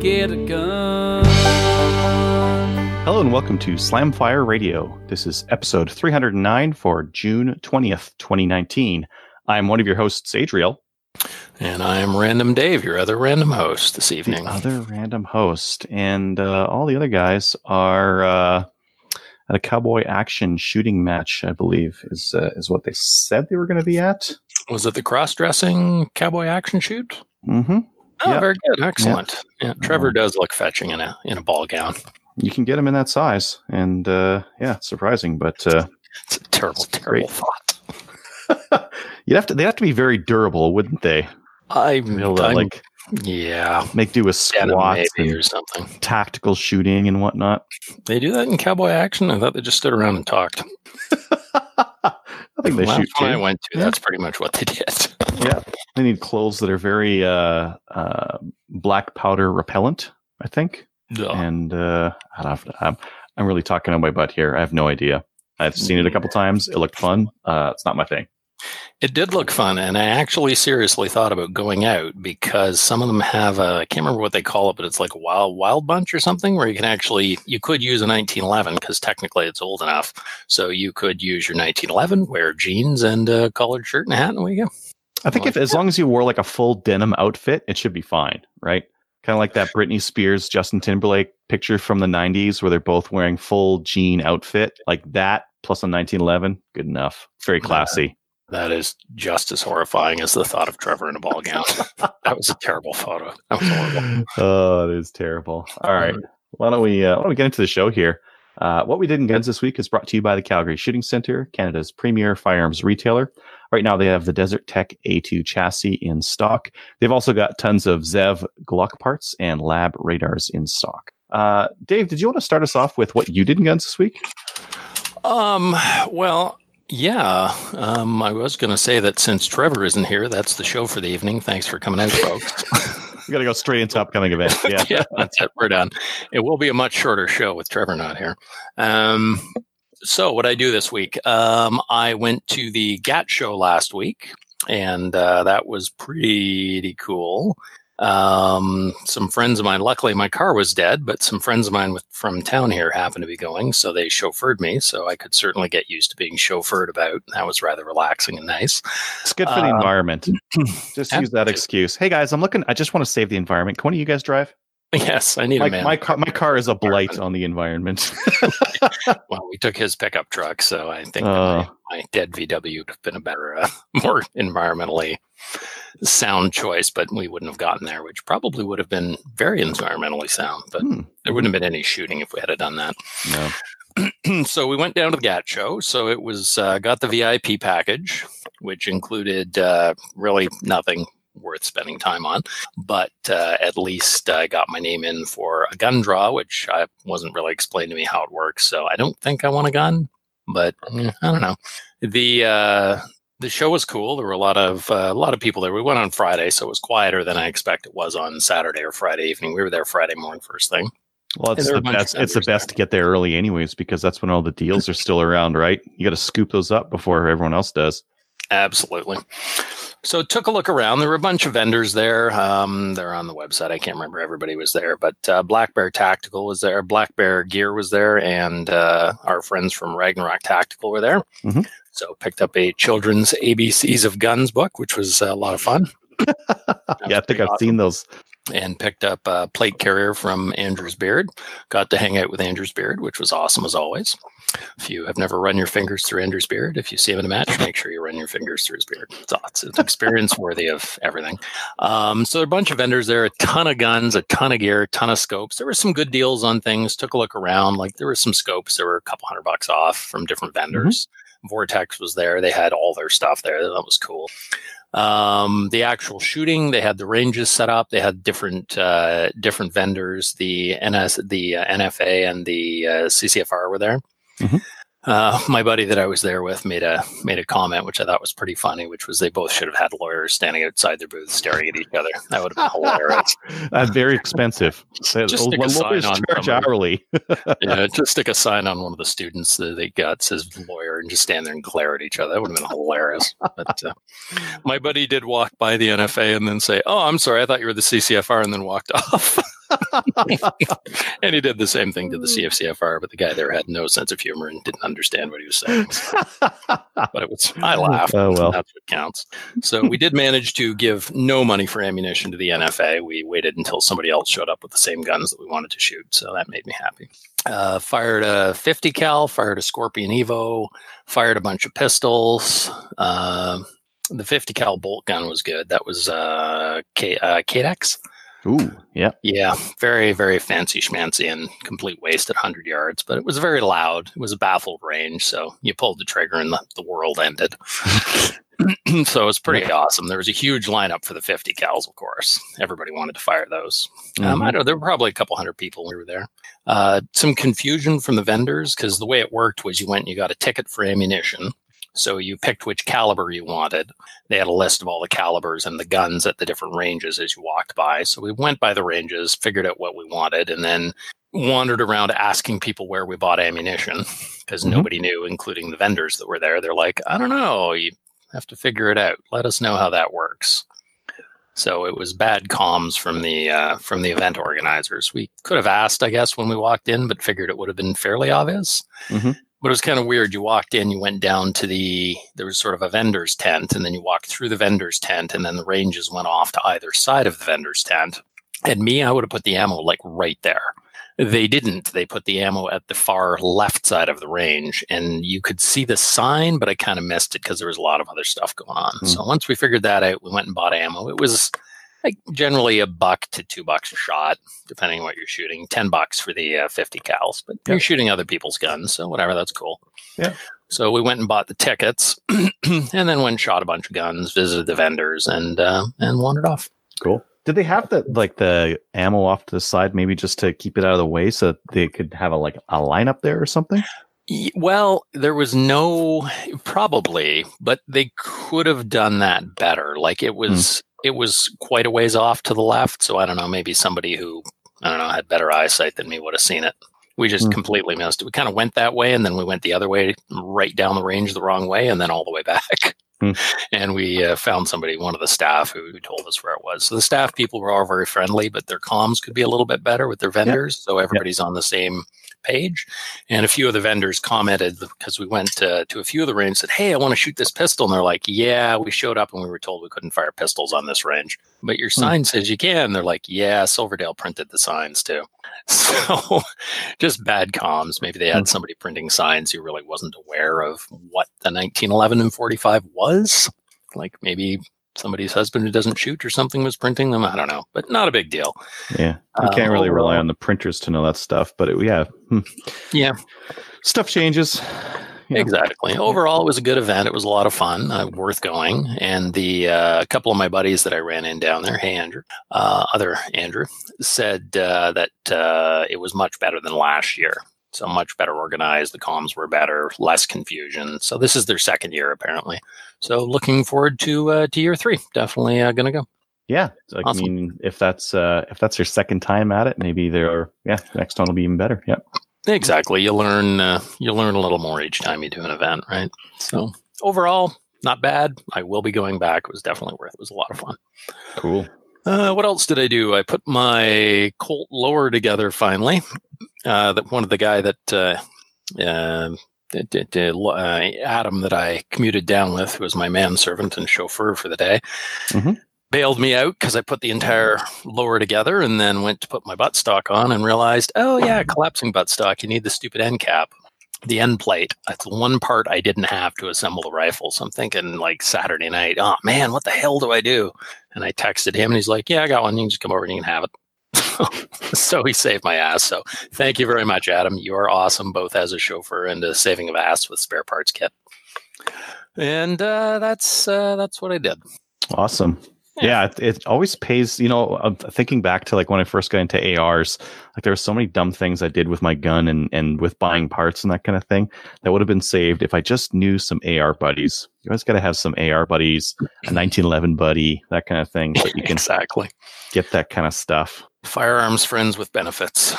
Get a gun. Hello and welcome to Slamfire Radio. This is episode 309 for June 20th, 2019. I'm one of your hosts, Adriel, And I am Random Dave, your other random host this evening. the other random host, and uh, all the other guys are uh, at a cowboy action shooting match. I believe is uh, is what they said they were going to be at. Was it the cross dressing cowboy action shoot? Mm-hmm. Oh, Yeah. very good. Excellent. Yeah. Trevor Um, does look fetching in a in a ball gown. You can get them in that size, and uh, yeah, surprising, but uh, It's a terrible, It's terrible great. thought. you'd have to they have to be very durable, wouldn't they? I Be able to, I'm- like yeah, make do with denim squats maybe and or something. tactical shooting and whatnot. They do that in cowboy action. I thought they just stood around and talked. I think they Last shoot one I went to, Yeah. that's pretty much what they did. Yeah, they need clothes that are very uh, uh, black powder repellent. I think, Ugh. and uh, I don't have, I'm I'm really talking on my butt here. I have no idea. I've seen it a couple times. It looked fun. Uh, it's not my thing. It did look fun, and I actually seriously thought about going out because some of them have a I can't remember what they call it, but it's like a wild wild bunch or something where you can actually you could use a 1911 because technically it's old enough, so you could use your 1911, wear jeans and a collared shirt and hat, and you go. I think if Like as long as you wore like a full denim outfit, it should be fine, right? Kind of like that Britney Spears, Justin Timberlake picture from the '90s, where they're both wearing full jean outfit, like that, plus a 1911. Good enough. Very classy. That is just as horrifying as the thought of Trevor in a ball gown. that was a terrible photo. That was horrible. oh, it is terrible. All right. Why don't we uh, why don't we get into the show here? Uh, what we did in guns this week is brought to you by the Calgary Shooting Center, Canada's premier firearms retailer. Right now, they have the Desert Tech A2 chassis in stock. They've also got tons of Zev Glock parts and lab radars in stock. Uh, Dave, did you want to start us off with what you did in guns this week? Um, well, yeah. Um, I was going to say that since Trevor isn't here, that's the show for the evening. Thanks for coming out, folks. We got to go straight into upcoming events. Yeah. yeah, that's it. We're done. It will be a much shorter show with Trevor not here. Um, so what I do this week? Um, I went to the GAT show last week, and uh, that was pretty cool. Um, some friends of mine. Luckily, my car was dead, but some friends of mine with, from town here happened to be going, so they chauffeured me. So I could certainly get used to being chauffeured about. That was rather relaxing and nice. It's good for the Uh, environment. Just use that excuse. Hey guys, I'm looking. I just want to save the environment. Can one of you guys drive? Yes, I need a My, man. my car, my car is a blight on the environment. Well, we took his pickup truck, so I think Oh. my, my dead VW would have been a better, uh, more environmentally sound choice, but we wouldn't have gotten there, which probably would have been very environmentally sound. But Hmm. there wouldn't have been any shooting if we had done that. No. so we went down to the GAT show. So it was uh, got the VIP package, which included uh, really nothing worth spending time on, but uh, at least I got my name in for a gun draw, which I wasn't really explained to me how it works. So I don't think I want a gun, but eh, I don't know. The uh, the show was cool. There were a lot of uh, a lot of people there. We went on Friday, so it was quieter than I expect it was on Saturday or Friday evening. We were there Friday morning first thing. Well, it's the a bunch of best. It's the vendors there. best to get there early, anyways, because that's when all the deals are still around, right? You got to scoop those up before everyone else does. Absolutely. So took a look around. There were a bunch of vendors there. Um, they're on the website. I can't remember everybody was there, but uh, Black Bear Tactical was there. Black Bear Gear was there, and uh, our friends from Ragnarok Tactical were there. Mhm. So picked up a children's ABCs of Guns book, which was a lot of fun. yeah, I think I've seen those. and picked up a plate carrier from Andrew's Beard. Got to hang out with Andrew's Beard, which was awesome as always. If you have never run your fingers through Andrew's Beard, if you see him in a match, make sure you run your fingers through his beard. It's, it's an experience worthy of everything. Um, so there are a bunch of vendors there, a ton of guns, a ton of gear, a ton of scopes. There were some good deals on things. Took a look around. Like there were some scopes. There were a couple hundred bucks off from different vendors. Vortex was there. They had all their stuff there. That was cool. Um, the actual shooting, they had the ranges set up. They had different uh, different vendors. The NS, the uh, NFA, and the uh, CCFR were there. Mhm. Uh, my buddy that I was there with made a made a comment which I thought was pretty funny, which was they both should have had lawyers standing outside their booth staring at each other. That would have been hilarious. That's very expensive. Just stick a sign lawyers on charge somebody. hourly. yeah, just stick a sign on one of the students that they got says lawyer and just stand there and glare at each other. That would have been hilarious. But uh, my buddy did walk by the NFA and then say, "Oh, I'm sorry, I thought you were the CCFR," and then walked off. and he did the same thing to the CFCFR, but the guy there had no sense of humor and didn't understand what he was saying. But it was I laughed. Oh, well. That's what counts. So we did manage to give no money for ammunition to the NFA. We waited until somebody else showed up with the same guns that we wanted to shoot. So that made me happy. Uh, fired a 50 cal, fired a Scorpion Evo, fired a bunch of pistols. Uh, the 50 cal bolt gun was good. That was uh, K- uh, KDEX. Ooh, yeah. Yeah, very, very fancy schmancy and complete waste at 100 yards, but it was very loud. It was a baffled range, so you pulled the trigger and the, the world ended. so it was pretty awesome. There was a huge lineup for the 50 cals, of course. Everybody wanted to fire those. Um, Mhm. I don't know, there were probably a couple hundred people when we were there. Uh, some confusion from the vendors because the way it worked was you went and you got a ticket for ammunition. So you picked which caliber you wanted. They had a list of all the calibers and the guns at the different ranges as you walked by. So we went by the ranges, figured out what we wanted, and then wandered around asking people where we bought ammunition because Mhm. nobody knew, including the vendors that were there. They're like, I don't know. You have to figure it out. Let us know how that works. So it was bad comms from the uh, from the event organizers. We could have asked, I guess, when we walked in, but figured it would have been fairly obvious. Mhm. But it was kind of weird. You walked in, you went down to the there was sort of a vendor's tent, and then you walked through the vendor's tent, and then the ranges went off to either side of the vendor's tent. And me, I would have put the ammo like right there. They didn't. They put the ammo at the far left side of the range, and you could see the sign, but I kind of missed it because there was a lot of other stuff going on. Hmm. So once we figured that out, we went and bought ammo. It was like generally a buck to two bucks a shot, depending on what you're shooting. Ten bucks for the uh, 50 cals, but Yeah. you're shooting other people's guns, so whatever. That's cool. Yeah. So we went and bought the tickets, and then went and shot a bunch of guns, visited the vendors, and uh, and wandered off. Cool. Did they have the like the ammo off to the side, maybe just to keep it out of the way, so that they could have a like a lineup there or something? Well, there was no probably, but they could have done that better. Like it was it was quite a ways off to the left, so I don't know, maybe somebody who I don't know had better eyesight than me would have seen it. We just Hmm. completely missed it. We kind of went that way and then we went the other way right down the range the wrong way and then all the way back. Hmm. And we uh, found somebody, one of the staff, who, who told us where it was. So the staff people were all very friendly, but their comms could be a little bit better with their vendors. So everybody's on the same page. And a few of the vendors commented because we went uh, to a few of the range said, "Hey, I want to shoot this pistol," and they're like, "Yeah, we showed up and we were told we couldn't fire pistols on this range, but your Hmm. sign says you can." They're like, "Yeah, Silverdale printed the signs too." So just bad comms. Maybe they had Hmm. somebody printing signs who really wasn't aware of what the 1911 and 45 was. Like maybe somebody's husband who doesn't shoot or something was printing them. I don't know, but not a big deal. Yeah, you Um, can't really rely on the printers to know that stuff, but it, yeah, hmm. Yeah. stuff changes. Yeah. Exactly. Overall, it was a good event. It was a lot of fun, uh, worth going. And the uh, a couple of my buddies that I ran in down there, hey Andrew, uh, other Andrew, said uh, that uh, it was much better than last year. So much better organized. The comms were better, less confusion. So this is their second year apparently. So looking forward to uh, to year three. Definitely uh, gonna go. Yeah, so, I mean, if that's uh, if that's your second time at it, maybe there. Are, yeah, next one will be even better. Yeah. Exactly. You learn uh, you learn a little more each time you do an event, right? So overall, not bad. I will be going back. It was definitely worth. It was a lot of fun. Cool. Uh, what else did I do? I put my Colt lower together finally. Uh, that one of the guy that uh, d- d- uh, Adam that I commuted down with, who was my manservant and chauffeur for the day, Mhm. bailed me out because I put the entire lower together and then went to put my buttstock on and realized, oh yeah, collapsing buttstock. You need the stupid end cap. The end plate. That's the one part I didn't have to assemble the rifle. So I'm thinking like Saturday night, oh man, what the hell do I do? And I texted him and he's like, Yeah, I got one. You can just come over and you can have it. so he saved my ass. So thank you very much, Adam. You are awesome, both as a chauffeur and a saving of ass with spare parts kit. and uh, that's uh, that's what I did. Awesome. Yeah, it, it always pays. You know, uh, thinking back to like when I first got into ARs, like there were so many dumb things I did with my gun and and with buying parts and that kind of thing that would have been saved if I just knew some AR buddies. You always got to have some AR buddies, a 1911 buddy, that kind of thing, so you can exactly get that kind of stuff. Firearms friends with benefits.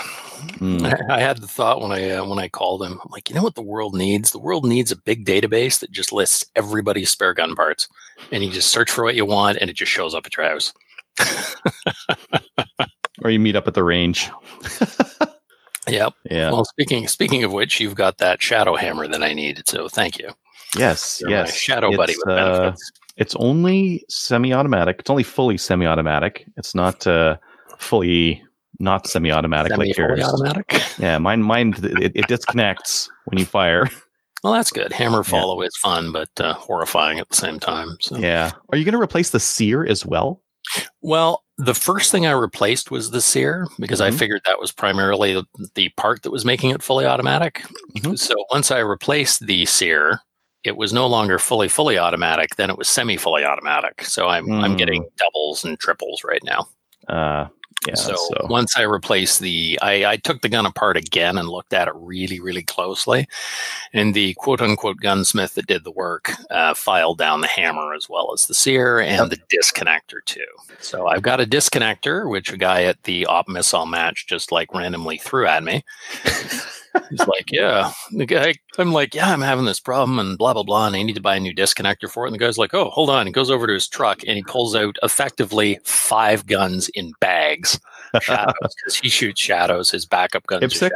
Mm. I, I had the thought when I uh, when I called him, I'm like, you know what the world needs? The world needs a big database that just lists everybody's spare gun parts, and you just search for what you want, and it just shows up at your house. Or you meet up at the range. Yep. Yeah. Well, speaking speaking of which, you've got that shadow hammer that I needed, so thank you. yes. You're Yes. shadow buddy It's, with uh. It's only semi-automatic. It's only fully semi-automatic. It's not uh, fully not semi-automatic like yours. automatic. Yeah, mine mine it, it disconnects when you fire. Well, that's good. Hammer follow is fun, but uh, horrifying at the same time. So. Yeah. Are you going to replace the sear as well? Well, the first thing I replaced was the sear because I Mhm. figured that was primarily the, part that was making it fully automatic. Mhm. So once I replaced the sear, it was no longer fully fully automatic. Then it was semi fully automatic. So I'm I'm Mm. getting doubles and triples right now. Uh, yeah. so, So, once I replaced the, I, I took the gun apart again and looked at it really, really closely. And the quote unquote gunsmith that did the work uh, filed down the hammer as well as the sear and the disconnector too. So I've got a disconnector, which a guy at the op missile match just like randomly threw at me. He's like, yeah. The guy, I'm like, yeah, I'm having this problem and blah, blah, blah. And I need to buy a new disconnector for it. And the guy's like, oh, hold on. He goes over to his truck and he pulls out effectively five guns in bags, shadows, because he shoots shadows. His backup gun is shadow.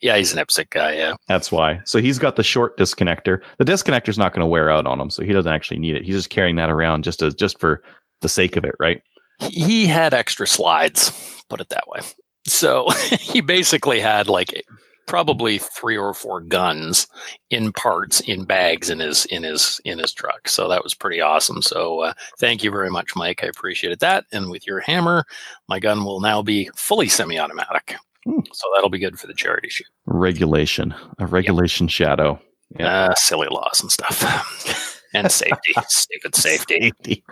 Yeah, he's an IPSC guy. Yeah. that's why. So he's got the short disconnector. The disconnector's not going to wear out on him, so he doesn't actually need it. He's just carrying that around just as just for the sake of it, right? He- He had extra slides, put it that way. So he basically had like probably three or four guns in parts in bags in his in his in his truck. So that was pretty awesome. So uh, thank you very much, Mike. I appreciated that. And with your hammer, my gun will now be fully semi-automatic. Hmm. So that'll be good for the charity shoot. Regulation, a regulation shadow. Yeah. Uh, silly laws and stuff. and safety. Stupid safety. Safety.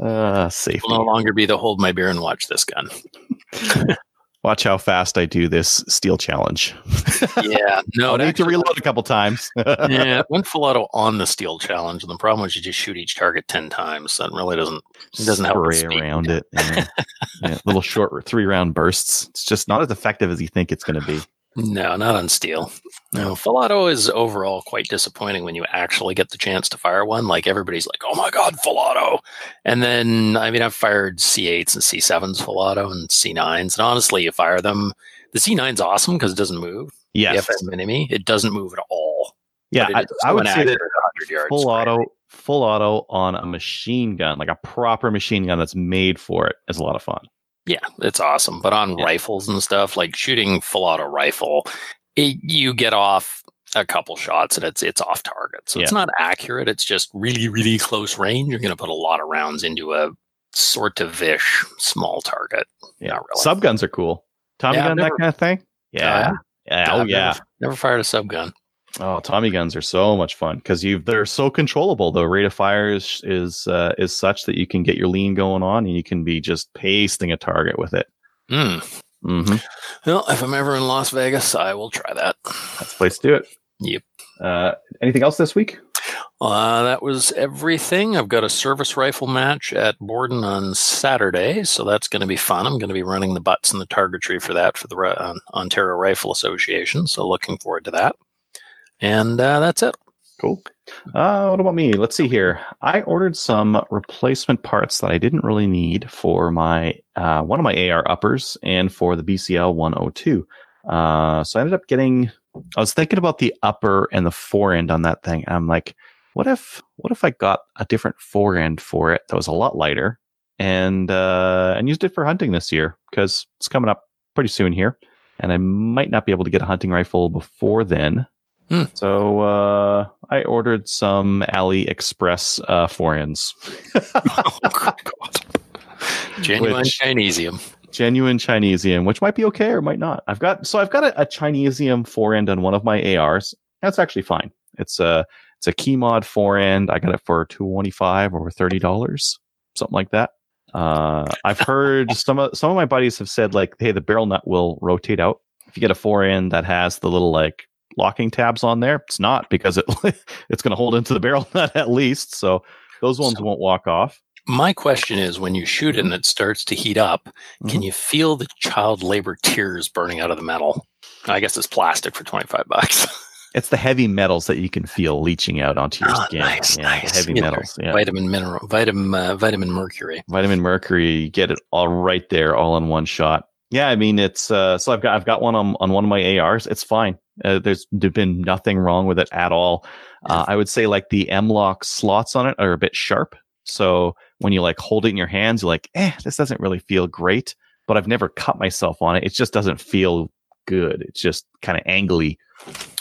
Uh, safety. Will no longer be the hold my beer and watch this gun. Watch how fast I do this steel challenge. Yeah. No, it need to reload a couple times. yeah, it went full auto on the steel challenge, and the problem was you just shoot each target ten times. It really doesn't it doesn't help with spray speed. around it. Yeah. Yeah, Little short three round bursts. It's just not as effective as you think it's going to be. No, not on steel. No, full auto is overall quite disappointing when you actually get the chance to fire one. Like everybody's like, "Oh my god, full auto!" And then, I mean, I've fired C8s and C7s full auto and C9s, and honestly, you fire them. The C9's awesome because it doesn't move. Yes. The FN Minimi, it doesn't move at all. Yeah, I, I would say that 100 yards. full auto, full auto on a machine gun, like a proper machine gun that's made for it, is a lot of fun. Yeah, it's awesome. But on Yeah. rifles and stuff, like shooting full auto rifle, it, you get off a couple shots and it's it's off target. So it's not accurate. It's just really really close range. You're going to put a lot of rounds into a sort of ish small target. Yeah, Not really. subguns are cool. Tommy Yeah, gun, never- that kind of thing. Oh, yeah, yeah. Oh yeah. Never, never fired a sub gun. Oh, Tommy guns are so much fun because you they're so controllable. The rate of fire is is uh, is such that you can get your lean going on and you can be just pasting a target with it. Hmm. Mm-hmm. Well, if I'm ever in Las Vegas, I will try that. That's the place to do it. Yep. Uh, anything else this week? Uh, that was everything. I've got a service rifle match at Borden on Saturday, so that's going to be fun. I'm going to be running the butts and the targetry for that for the uh, Ontario Rifle Association, so looking forward to that. And uh, that's it. Cool. Uh, what about me? Let's see here. I ordered some replacement parts that I didn't really need for my uh, one of my AR uppers and for the BCL 102. Uh, so I ended up getting. I was thinking about the upper and the fore end on that thing. I'm like, what if what if I got a different fore end for it that was a lot lighter and uh, and used it for hunting this year because it's coming up pretty soon here, and I might not be able to get a hunting rifle before then. Hmm. So uh, I ordered some AliExpress uh, forends, oh, God. Genuine Which- Chinesium. genuine Chinesium, which might be okay or might not. I've got so I've got a, a Chinesium forend on one of my ARs. That's actually fine. It's a It's a key mod forend. I got it for twenty five or thirty dollars, something like that. Uh, I've heard some of some of my buddies have said like, hey, the barrel nut will rotate out if you get a forend that has the little like locking tabs on there. It's not because it it's going to hold into the barrel nut at least. So those ones So- won't walk off. My question is when you shoot it and it starts to heat up, can you feel the child labor tears burning out of the metal? I guess it's plastic for 25 bucks. It's the heavy metals that you can feel leaching out onto your Oh, skin. nice, yeah, nice. Heavy You know, metals. Yeah. Vitamin mineral, vitamin, uh, vitamin mercury. vitamin mercury you get it all right there all in one shot yeah i mean it's uh so i've got i've got one on on one of my ars it's fine. Uh, there's been nothing wrong with it at all. Uh, i would say like the M-LOK slots on it are a bit sharp. So when you like hold it in your hands you're like eh this doesn't really feel great but i've never cut myself on it. It just doesn't feel good. It's just kind of angly.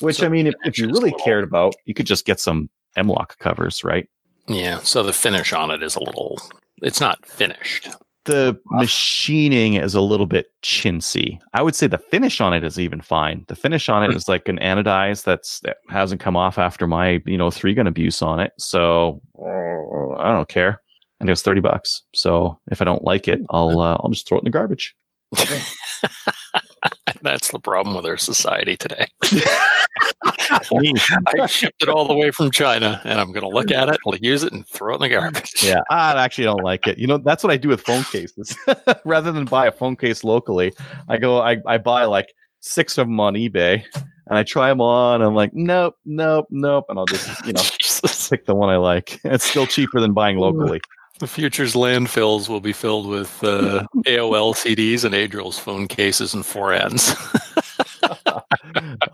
Which So i mean if, if you really little- cared about you could just get some M-LOK covers right? Yeah. So the finish on it is a little, it's not finished. The machining is a little bit chintzy. I would say the finish on it is even fine. The finish on it is like an anodized that's that hasn't come off after my you know three gun abuse on it. So uh, I don't care. And it was thirty bucks. So if I don't like it, I'll uh, I'll just throw it in the garbage. That's the problem with our society today. I shipped it all the way from China and I'm going to look at it, use it, and throw it in the garbage. Yeah, I actually don't like it. You know, that's what I do with phone cases. Rather than buy a phone case locally, I go, I, I buy like six of them on eBay and I try them on. I'm like, nope, nope, nope. And I'll just, you know, pick the one I like. It's still cheaper than buying locally. The future's landfills will be filled with uh, AOL CDs and Adriel's phone cases and fore ends.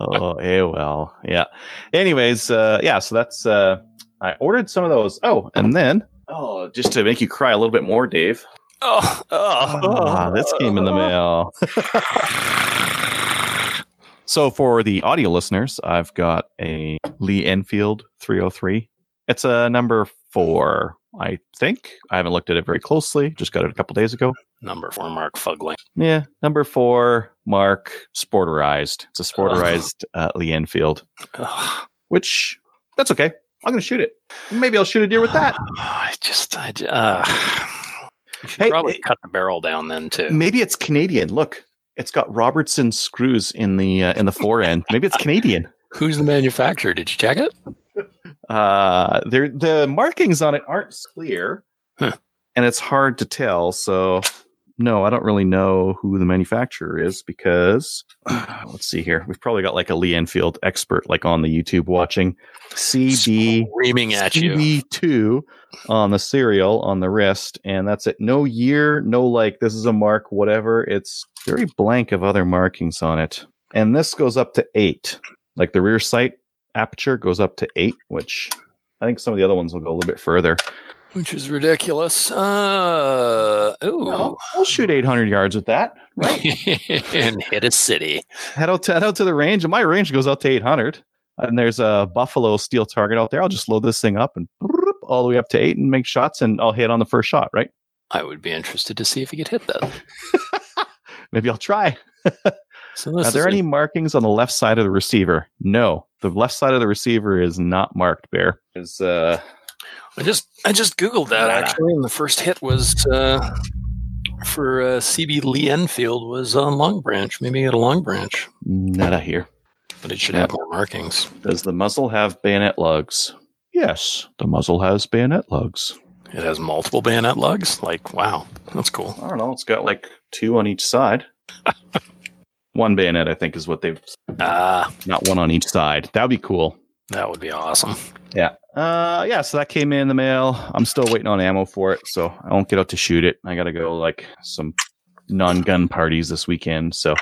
oh, AOL. Yeah. Anyways, uh, yeah, so that's, uh, I ordered some of those. Oh, and then, oh, just to make you cry a little bit more, Dave. oh, oh, Ah, this came in the mail. so for the audio listeners, I've got a Lee Enfield 303. It's a number four, I think. I haven't looked at it very closely. Just got it a couple days ago. Number four, Mark Fugling. Yeah, number four, Mark, sporterized. It's a sporterized uh, Lee Enfield, Ugh. which that's okay. I'm going to shoot it. Maybe I'll shoot a deer with that. I just, I, uh, you should Hey, probably it- cut the barrel down then too. Maybe it's Canadian. Look, it's got Robertson screws in the uh, in the fore end. Maybe it's Canadian. Who's the manufacturer? Did you check it? Uh, there the markings on it aren't clear, Huh. and it's hard to tell. So, no, I don't really know who the manufacturer is because let's see here. We've probably got like a Lee Enfield expert like on the YouTube watching CB Screaming at you. CB2 on the serial on the wrist, and that's it. No year, no like this is a mark, whatever. It's very blank of other markings on it. And this goes up to eight. Like the rear sight aperture goes up to eight, which I think some of the other ones will go a little bit further. Which is ridiculous. Uh, ooh. Well, I'll shoot 800 yards with that. and hit a city. Head out, to, head out to the range, and my range goes out to 800. And there's a Buffalo steel target out there. I'll just load this thing up and all the way up to eight and make shots, and I'll hit on the first shot, right? I would be interested to see if you could hit that. Maybe I'll try. So this Are there any markings on the left side of the receiver? No, the left side of the receiver is not marked. Bear is uh, I just I just googled that actually, and the first hit was uh, for uh, CB Lee Enfield was on Long Branch. Maybe at a Long Branch, nada here. but it should Yeah. have more markings. Does the muzzle have bayonet lugs? Yes, the muzzle has bayonet lugs. It has multiple bayonet lugs. Like wow, that's cool. I don't know. It's got like two on each side. one bayonet, I think, is what they've. Ah, Not one on each side. That would be cool. that would be awesome. Yeah. Uh, yeah. So that came in the mail. I'm still waiting on ammo for it, so I won't get out to shoot it. I got to go like some non-gun parties this weekend, so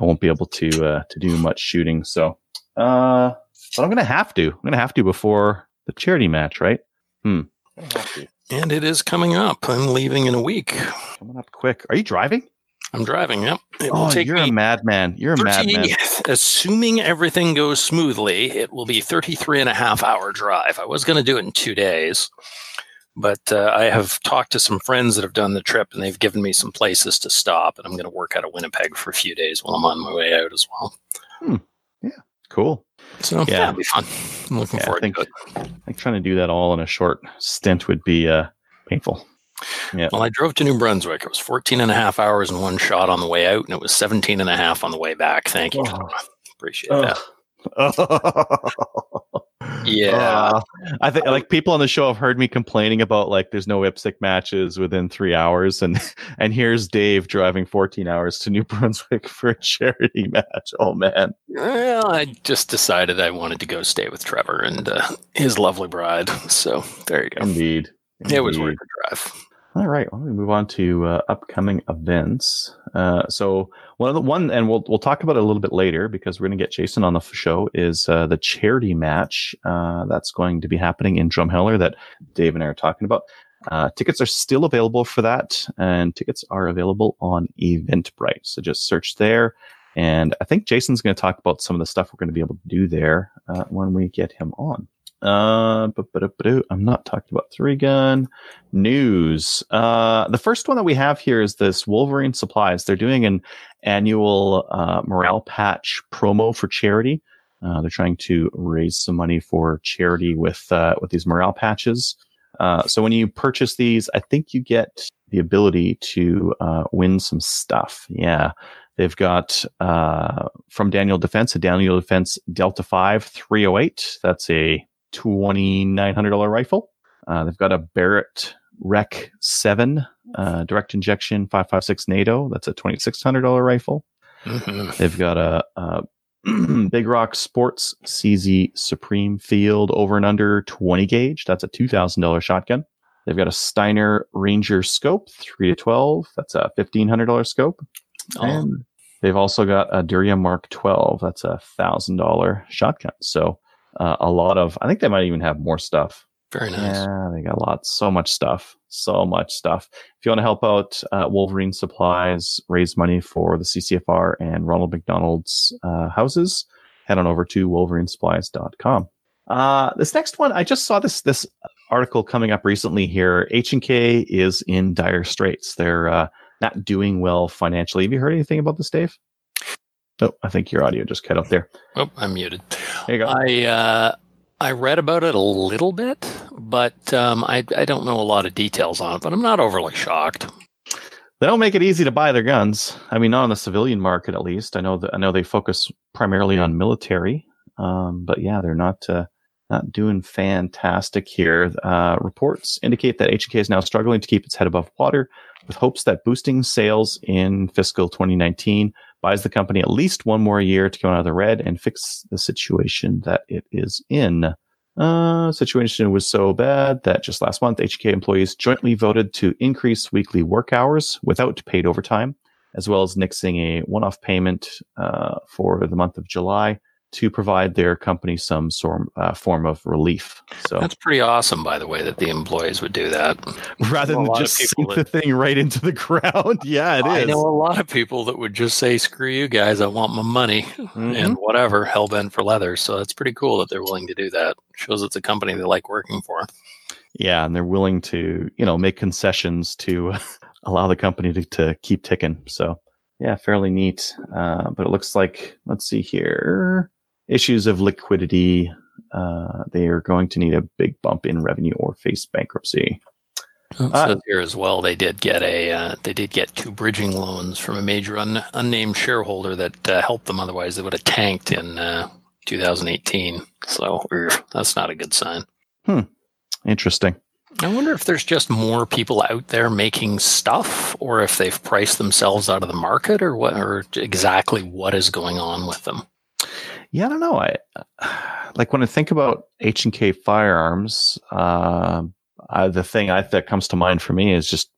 I won't be able to uh, to do much shooting. So, uh, but I'm gonna have to. I'm gonna have to before the charity match, right? Hmm. Gonna have to. And it is coming up. I'm leaving in a week. Coming up quick. Are you driving? I'm driving. Yep. It Oh, you're a madman. You're a 30 madman. Assuming everything goes smoothly, it will be 33 and a half hour drive. I was going to do it in two days, but uh, I have talked to some friends that have done the trip and they've given me some places to stop. And I'm going to work out of Winnipeg for a few days while I'm on my way out as well. Yeah. Cool. So Yeah. it'll be fun. I'm looking Yeah, I forward think, to it. I think trying to do that all in a short stint would be uh, painful. Yeah. Well, I drove to New Brunswick. It was 14 and a half hours in one shot on the way out, and it was 17 and a half on the way back. Thank you. Oh. Appreciate that. Yeah. Uh, I think like people on the show have heard me complaining about like there's no IPSC matches within three hours, and and here's Dave driving 14 hours to New Brunswick for a charity match. Oh man, Well, I just decided I wanted to go stay with Trevor and uh, his lovely bride. So there you go. indeed, It was worth the drive. All right, well, me move on to uh, upcoming events. Uh, so one of the one, and we'll we'll talk about it a little bit later because we're going to get Jason on the show. Is uh, the charity match uh, that's going to be happening in Drumheller that Dave and I are talking about. Uh, tickets are still available for that, and tickets are available on Eventbrite. So just search there. And I think Jason's going to talk about some of the stuff we're going to be able to do there uh, when we get him on. Uh, I'm not talking about three gun news. Uh, the first one that we have here is this Wolverine Supplies. They're doing an annual uh, morale patch promo for charity. Uh, they're trying to raise some money for charity with uh, with these morale patches. Uh, so when you purchase these, I think you get the ability to uh, win some stuff. Yeah. They've got uh, from Daniel Defense, a Daniel Defense Delta 5 308. That's a $2,900 rifle. Uh, they've got a Barrett Rec 7 uh, direct injection 556 NATO. That's a $2,600 rifle. Mhm. They've got a, a Big Rock Sports CZ Supreme Field over and under 20 gauge. That's a $2,000 shotgun. They've got a Steiner Ranger scope 3 to 12. That's a $1,500 scope. Oh, And they've also got a Derya Mark 12. That's a $1,000 shotgun. So uh, a lot of, I think they might even have more stuff. very nice. Yeah, they got lots, so much stuff, so much stuff. If you want to help out uh, Wolverine Supplies, raise money for the CCFR and Ronald McDonald's uh, houses, head on over to wolverinesupplies.com. Uh, this next one, I just saw this this article coming up recently here. H and K is in dire straits. They're uh, not doing well financially. Have you heard anything about this, Dave? Oh, I think your audio just cut out there. Oh, I'm muted. There you go. I uh, I read about it a little bit, but um, I I don't know a lot of details on it. But I'm not overly shocked. they don't make it easy to buy their guns. I mean, not on the civilian market, at least. I know that I know they focus primarily on military, um, but yeah, they're not uh, not doing fantastic here. Uh, reports indicate that HK is now struggling to keep its head above water, with hopes that boosting sales in fiscal 2019 buys the company at least one more year to go out of the red and fix the situation that it is in. Uh, situation was so bad that just last month, HK employees jointly voted to increase weekly work hours without paid overtime, as well as nixing a one-off payment uh, for the month of July to provide their company some sort, uh, form of relief. So That's pretty awesome, by the way, that the employees would do that. rather than just sink the thing right into the ground, yeah, it I is. know a lot of people that would just say, "Screw you guys, I want my money," Mhm. and whatever, hell bent for leather. So that's pretty cool that they're willing to do that. Shows it's a company they like working for. Yeah, and they're willing to, you know, make concessions to allow the company to, to keep ticking. So, yeah, fairly neat. Uh, but it looks like, let's see here, issues of liquidity. Uh, they are going to need a big bump in revenue or face bankruptcy. It Uh, here as well, they did get a uh, they did get two bridging loans from a major un- unnamed shareholder that uh, helped them. Otherwise, they would have tanked in uh, 2018. So that's not a good sign. Interesting. I wonder if there's just more people out there making stuff, or if they've priced themselves out of the market, or what, or exactly what is going on with them. Yeah, I don't know. I like when I think about H and K firearms. Uh, I, the thing I, that comes to mind for me is just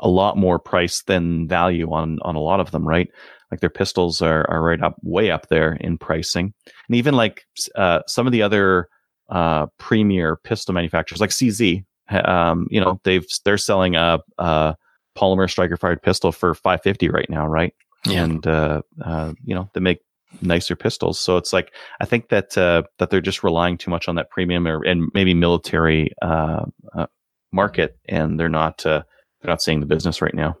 a lot more price than value on on a lot of them. Right, like their pistols are are right up, way up there in pricing, and even like uh, some of the other uh, premier pistol manufacturers, like CZ. Um, you know, they've they're selling a, a polymer striker fired pistol for five fifty right now, right? Yeah. And uh, uh, you know, they make nicer pistols. So it's like I think that uh, that they're just relying too much on that premium or and maybe military uh, uh, market, and they're not uh, they're not seeing the business right now.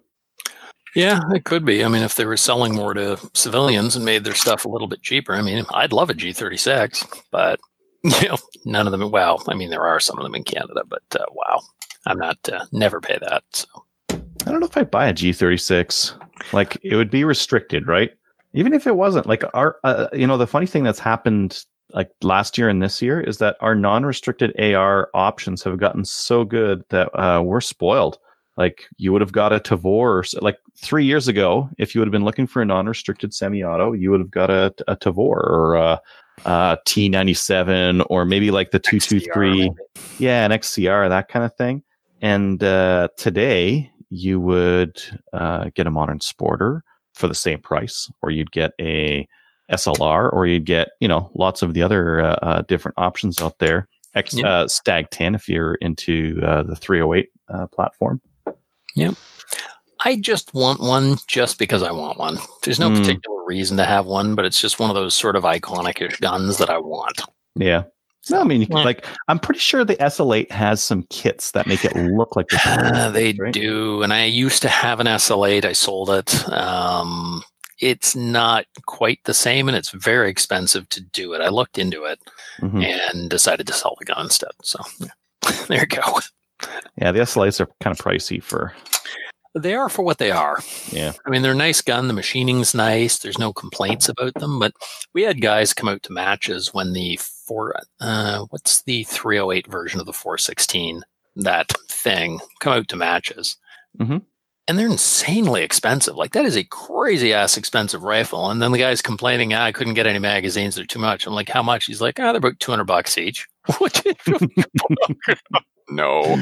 Yeah, it could be. I mean, if they were selling more to civilians and made their stuff a little bit cheaper, I mean, I'd love a G36, but you know, none of them. Well, I mean, there are some of them in Canada, but uh, wow, I'm not uh, never pay that. So I don't know if I'd buy a G36. Like it would be restricted, right? Even if it wasn't like our, uh, you know, the funny thing that's happened like last year and this year is that our non-restricted AR options have gotten so good that uh, we're spoiled. Like you would have got a Tavor, like three years ago, if you would have been looking for a non-restricted semi-auto, you would have got a, a Tavor or a, a T97 or maybe like the 223. Yeah, an XCR, that kind of thing. And uh, today you would uh, get a modern sporter for the same price, or you'd get a SLR, or you'd get you know lots of the other uh, uh, different options out there. X Yeah. uh, Stag 10 if you're into uh, the 308 uh, platform. Yeah. I just want one just because I want one. There's no Mm. particular reason to have one, but it's just one of those sort of iconic-ish guns that I want. Yeah. No, I mean, you could, like, I'm pretty sure the SL8 has some kits that make it look like the Uh, they right? do, and I used to have an SL8. I sold it. Um, it's not quite the same, and it's very expensive to do it. I looked into it Mhm. and decided to sell the gun instead. So yeah. there you go. Yeah, the SL8s are kind of pricey for. They are for what they are. Yeah. I mean, they're a nice gun. The machining's nice. There's no complaints about them. But we had guys come out to matches when the four, uh, what's the 308 version of the 416, that thing, come out to matches. Mhm. And they're insanely expensive. Like, that is a crazy ass expensive rifle. And then the guy's complaining, "Ah, I couldn't get any magazines. They're too much. I'm like, how much? He's like, ah, they're about 200 bucks each. No.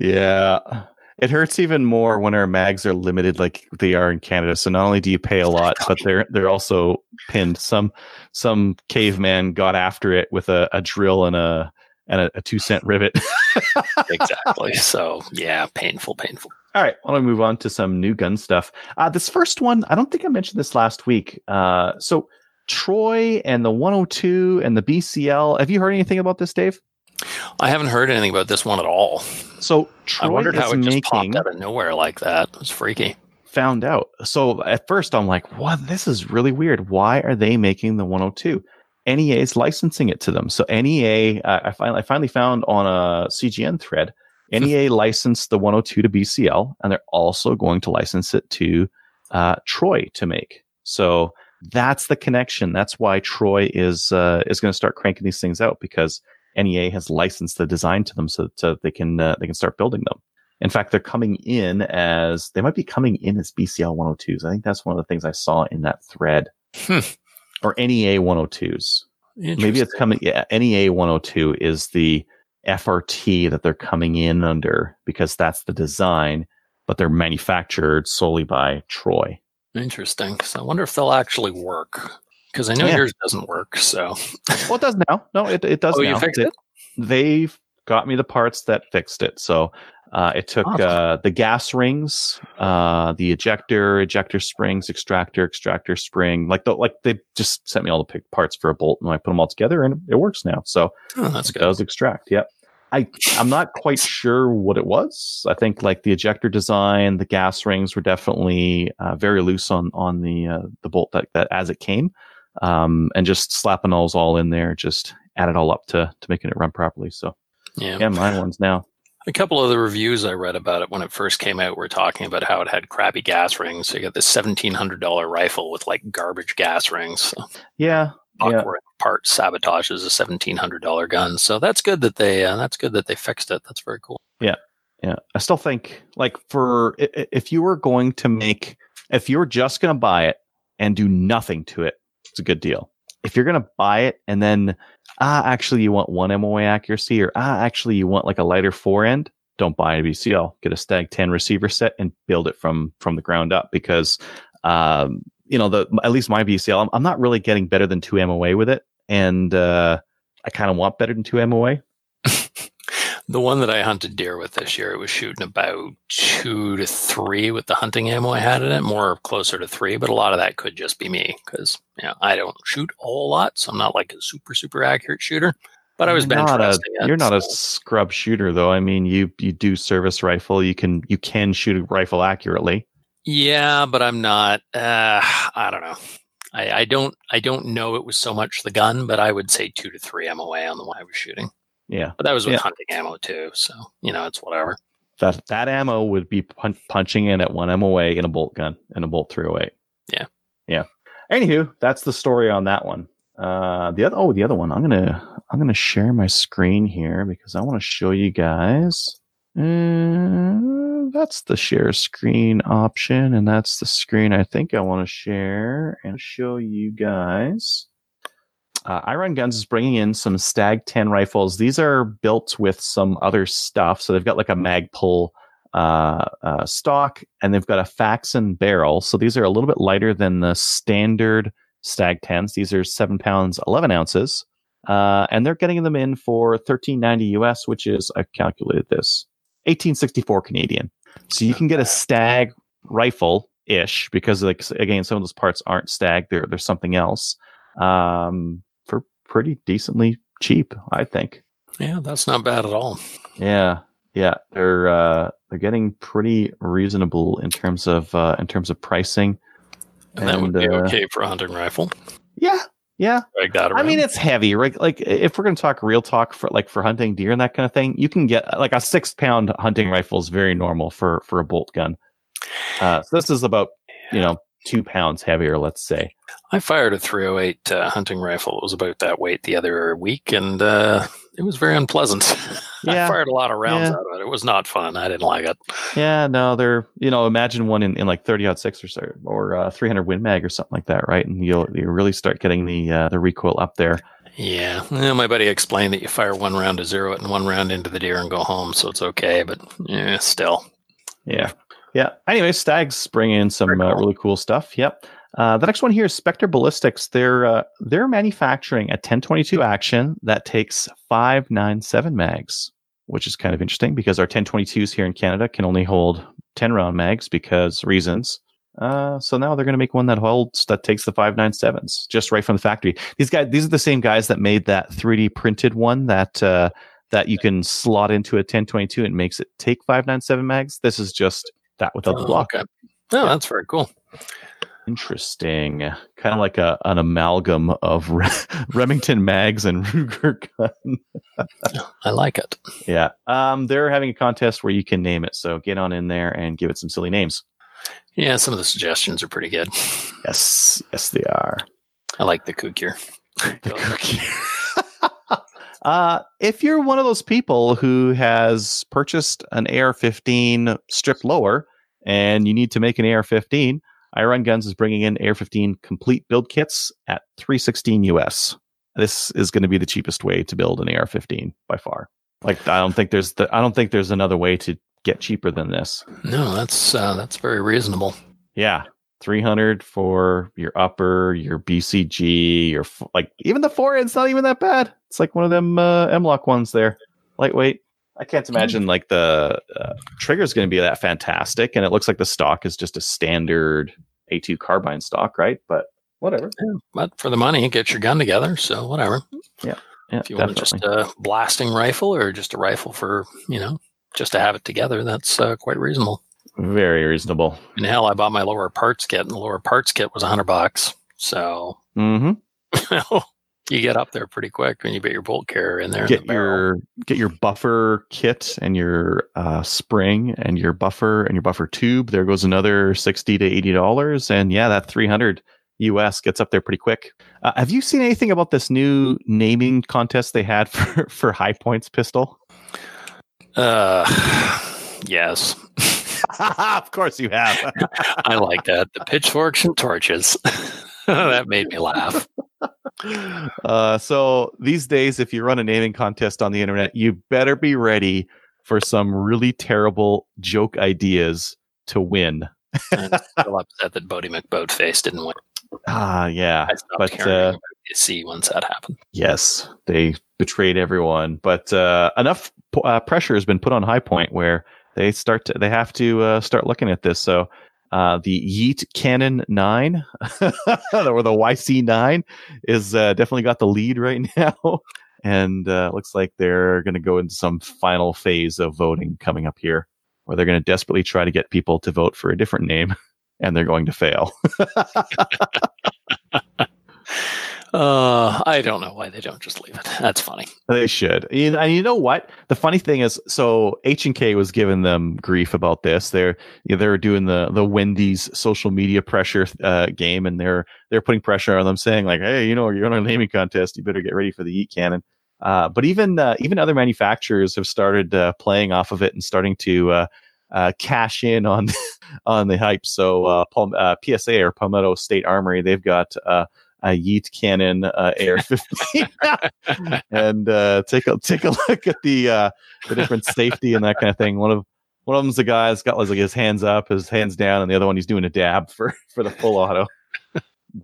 Yeah. It hurts even more when our mags are limited like they are in Canada. So not only do you pay a lot, but they're they're also pinned. Some some caveman got after it with a, a drill and a and a, a two cent rivet. exactly. So, yeah, painful, painful. All right, why don't we move on to some new gun stuff? Uh, this first one, I don't think I mentioned this last week. Uh, so Troy and the 102 and the BCL. Have you heard anything about this, Dave? I haven't heard anything about this one at all. So Troy I wondered how it just popped out of nowhere like that. It was freaky. found out. So at first I'm like, what? This is really weird. Why are they making the 102? NEA is licensing it to them. So NEA, uh, I finally I finally found on a CGN thread. NEA licensed the 102 to BCL, and they're also going to license it to uh, Troy to make. So that's the connection. That's why Troy is uh, is going to start cranking these things out because NEA has licensed the design to them, so, so they can uh, they can start building them. In fact, they're coming in as they might be coming in as BCL 102s. I think that's one of the things I saw in that thread. Hmm. Or NEA 102s. Maybe it's coming. Yeah, NEA 102 is the FRT that they're coming in under because that's the design, but they're manufactured solely by Troy. Interesting. So I wonder if they'll actually work because I know Yeah. yours doesn't work. So Well, it does now. No, it, it does oh, now. you fixed They- it. They've got me the parts that fixed it. So uh, it took Awesome. uh, the gas rings, uh, the ejector, ejector springs, extractor, extractor spring. Like the like they just sent me all the parts for a bolt, and I put them all together, and it works now. So Oh, that's it good. does extract. Yep. I I'm not quite sure what it was. I think like the ejector design, the gas rings were definitely uh, very loose on on the uh, the bolt that, that as it came, um, and just slapping those all in there just add it all up to to making it run properly. So Yeah. yeah, mine ones now. A couple of the reviews I read about it when it first came out were talking about how it had crappy gas rings. So you got this seventeen hundred dollar rifle with like garbage gas rings. So Yeah, yeah. awkward part sabotages a seventeen hundred dollar gun. So that's good that they uh, that's good that they fixed it. That's very cool. Yeah, yeah. I still think like for if you were going to make if you were just going to buy it and do nothing to it, it's a good deal. If you're going to buy it and then ah actually you want one MOA accuracy or ah actually you want like a lighter fore end, don't buy a BCL. Get a Stag 10 receiver set and build it from from the ground up because um you know the at least my BCL I'm, I'm not really getting better than 2 MOA with it and uh I kind of want better than 2 MOA. The one that I hunted deer with this year, it was shooting about two to three with the hunting ammo I had in it, more closer to three, but a lot of that could just be me because you know, I don't shoot a whole lot, so I'm not like a super, super accurate shooter. But I was bench not a, it, You're not a scrub shooter though. I mean, you you do service rifle. You can you can shoot a rifle accurately. Yeah, but I'm not. Uh, I don't know. I, I don't. I don't know. It was so much the gun, but I would say two to three MOA on the one I was shooting. Yeah, But that was with Yeah. hunting ammo too, so you know it's whatever. that that ammo would be pun- punching in at one MOA in a bolt gun in a bolt 308. Yeah. yeah. Anywho, that's the story on that one. Uh, the other oh, the other one. I'm gonna I'm gonna share my screen here because I want to show you guys. Uh, that's the share screen option, and that's the screen I think I want to share and show you guys. Uh, Irunguns is bringing in some Stag 10 rifles. These are built with some other stuff. So they've got like a Magpul uh, uh, stock and they've got a Faxon barrel. So these are a little bit lighter than the standard Stag 10s. These are 7 pounds, 11 ounces. Uh, and they're getting them in for 1390 US, which is, I've calculated this, 1864 Canadian. So you can get a Stag rifle ish because, like, again, some of those parts aren't Stag, they're, they're something else. Um, pretty decently cheap, I think. Yeah, that's not bad at all. Yeah, yeah, they're uh, they're getting pretty reasonable in terms of uh, in terms of pricing. And, that would be uh, okay for a hunting rifle. Yeah, yeah. Drag that I mean, it's heavy, right? Like, if we're going to talk real talk for like for hunting deer and that kind of thing, you can get like a six pound hunting rifle is very normal for for a bolt gun. Uh, so this is about you know two pounds heavier, let's say. I fired a 308 uh, hunting rifle. It was about that weight the other week, and uh, it was very unpleasant. Yeah. I fired a lot of rounds Yeah. out of it. It was not fun. I didn't like it. Yeah, no, they're you know imagine one in, in like thirty out six or so or uh, three hundred Win Mag or something like that, right? And you'll you really start getting the uh, the recoil up there. Yeah. Well, my buddy explained that you fire one round to zero it and one round into the deer and go home, so it's okay. But yeah, still. Yeah, yeah. Anyway, Stags bring in some uh, really cool stuff. Yep. Uh, the next one here is Spectre Ballistics. They're uh, they're manufacturing a 1022 action that takes 597 mags, which is kind of interesting because our 1022s here in Canada can only hold 10 round mags because reasons. Uh, so now they're going to make one that holds that takes the 597s just right from the factory. These guys, these are the same guys that made that 3D printed one that uh, that you can slot into a 1022 and makes it take 597 mags. This is just that without the Oh, block. okay. Oh, that's very cool. Interesting. Kind of like a an amalgam of Re- Remington mags and Ruger gun. I like it. Yeah. Um, they're having a contest where you can name it. So get on in there and give it some silly names. Yeah, some of the suggestions are pretty good. Yes. Yes, they are. I like the Kukir. Uh, if you're one of those people who has purchased an AR-15 stripped lower and you need to make an AR-15, Irunguns is bringing in AR-15 complete build kits at 316 US. This is going to be the cheapest way to build an AR-15 by far. Like I don't think there's the, I don't think there's another way to get cheaper than this. No, that's uh, that's very reasonable. Yeah. 300 for your upper, your BCG, your f- like even the forend's not even that bad. It's like one of them uh, M-LOK ones there. Lightweight. I can't imagine like the uh, trigger's going to be that fantastic and it looks like the stock is just a standard A2 carbine stock, right? But whatever. But for the money, get your gun together. So whatever. Yeah, If you want definitely. just a blasting rifle or just a rifle for you know just to have it together, that's uh, quite reasonable. Very reasonable. And hell, I bought my lower parts kit, and the lower parts kit was a hundred bucks. So Mhm. you get up there pretty quick when you put your bolt carrier in there. Get the your get your buffer kit and your uh, spring and your buffer and your buffer tube. There goes another sixty to eighty dollars, and yeah, that three hundred US gets up there pretty quick. Uh, have you seen anything about this new naming contest they had for for High Points pistol? Uh, yes, of course you have. I like that. The pitchforks and torches. that made me laugh. uh, so these days, if you run a naming contest on the internet, you better be ready for some really terrible joke ideas to win. I'm still upset that Boaty McBoatface didn't win. Ah, yeah. But, uh, DC once that happened. Yes, they betrayed everyone, but uh, enough p- uh, pressure has been put on High Point where they start to they have to uh, start looking at this. So uh, the Yeet Cannon Nine or the YC Nine is uh, definitely got the lead right now, and uh, looks like they're going to go into some final phase of voting coming up here, where they're going to desperately try to get people to vote for a different name. and they're going to fail. Uh, I don't know why they don't just leave it. That's funny. They should. And you know what? The funny thing is, so H and K was giving them grief about this. They're they're doing the the Wendy's social media pressure uh, game, and they're they're putting pressure on them, saying like, "Hey, you know, you're on a naming contest. You better get ready for the Yeet Cannon." Uh, but even uh, even other manufacturers have started uh, playing off of it and starting to uh, uh, cash in on on the hype. So uh, Palm, PSA or Palmetto State Armory, they've got uh, a Yeet Cannon uh, AR-15, and uh, take a take a look at the uh, the different safety and that kind of thing. One of one of them's the guy that's got like his hands up, his hands down, and the other one he's doing a dab for for the full auto.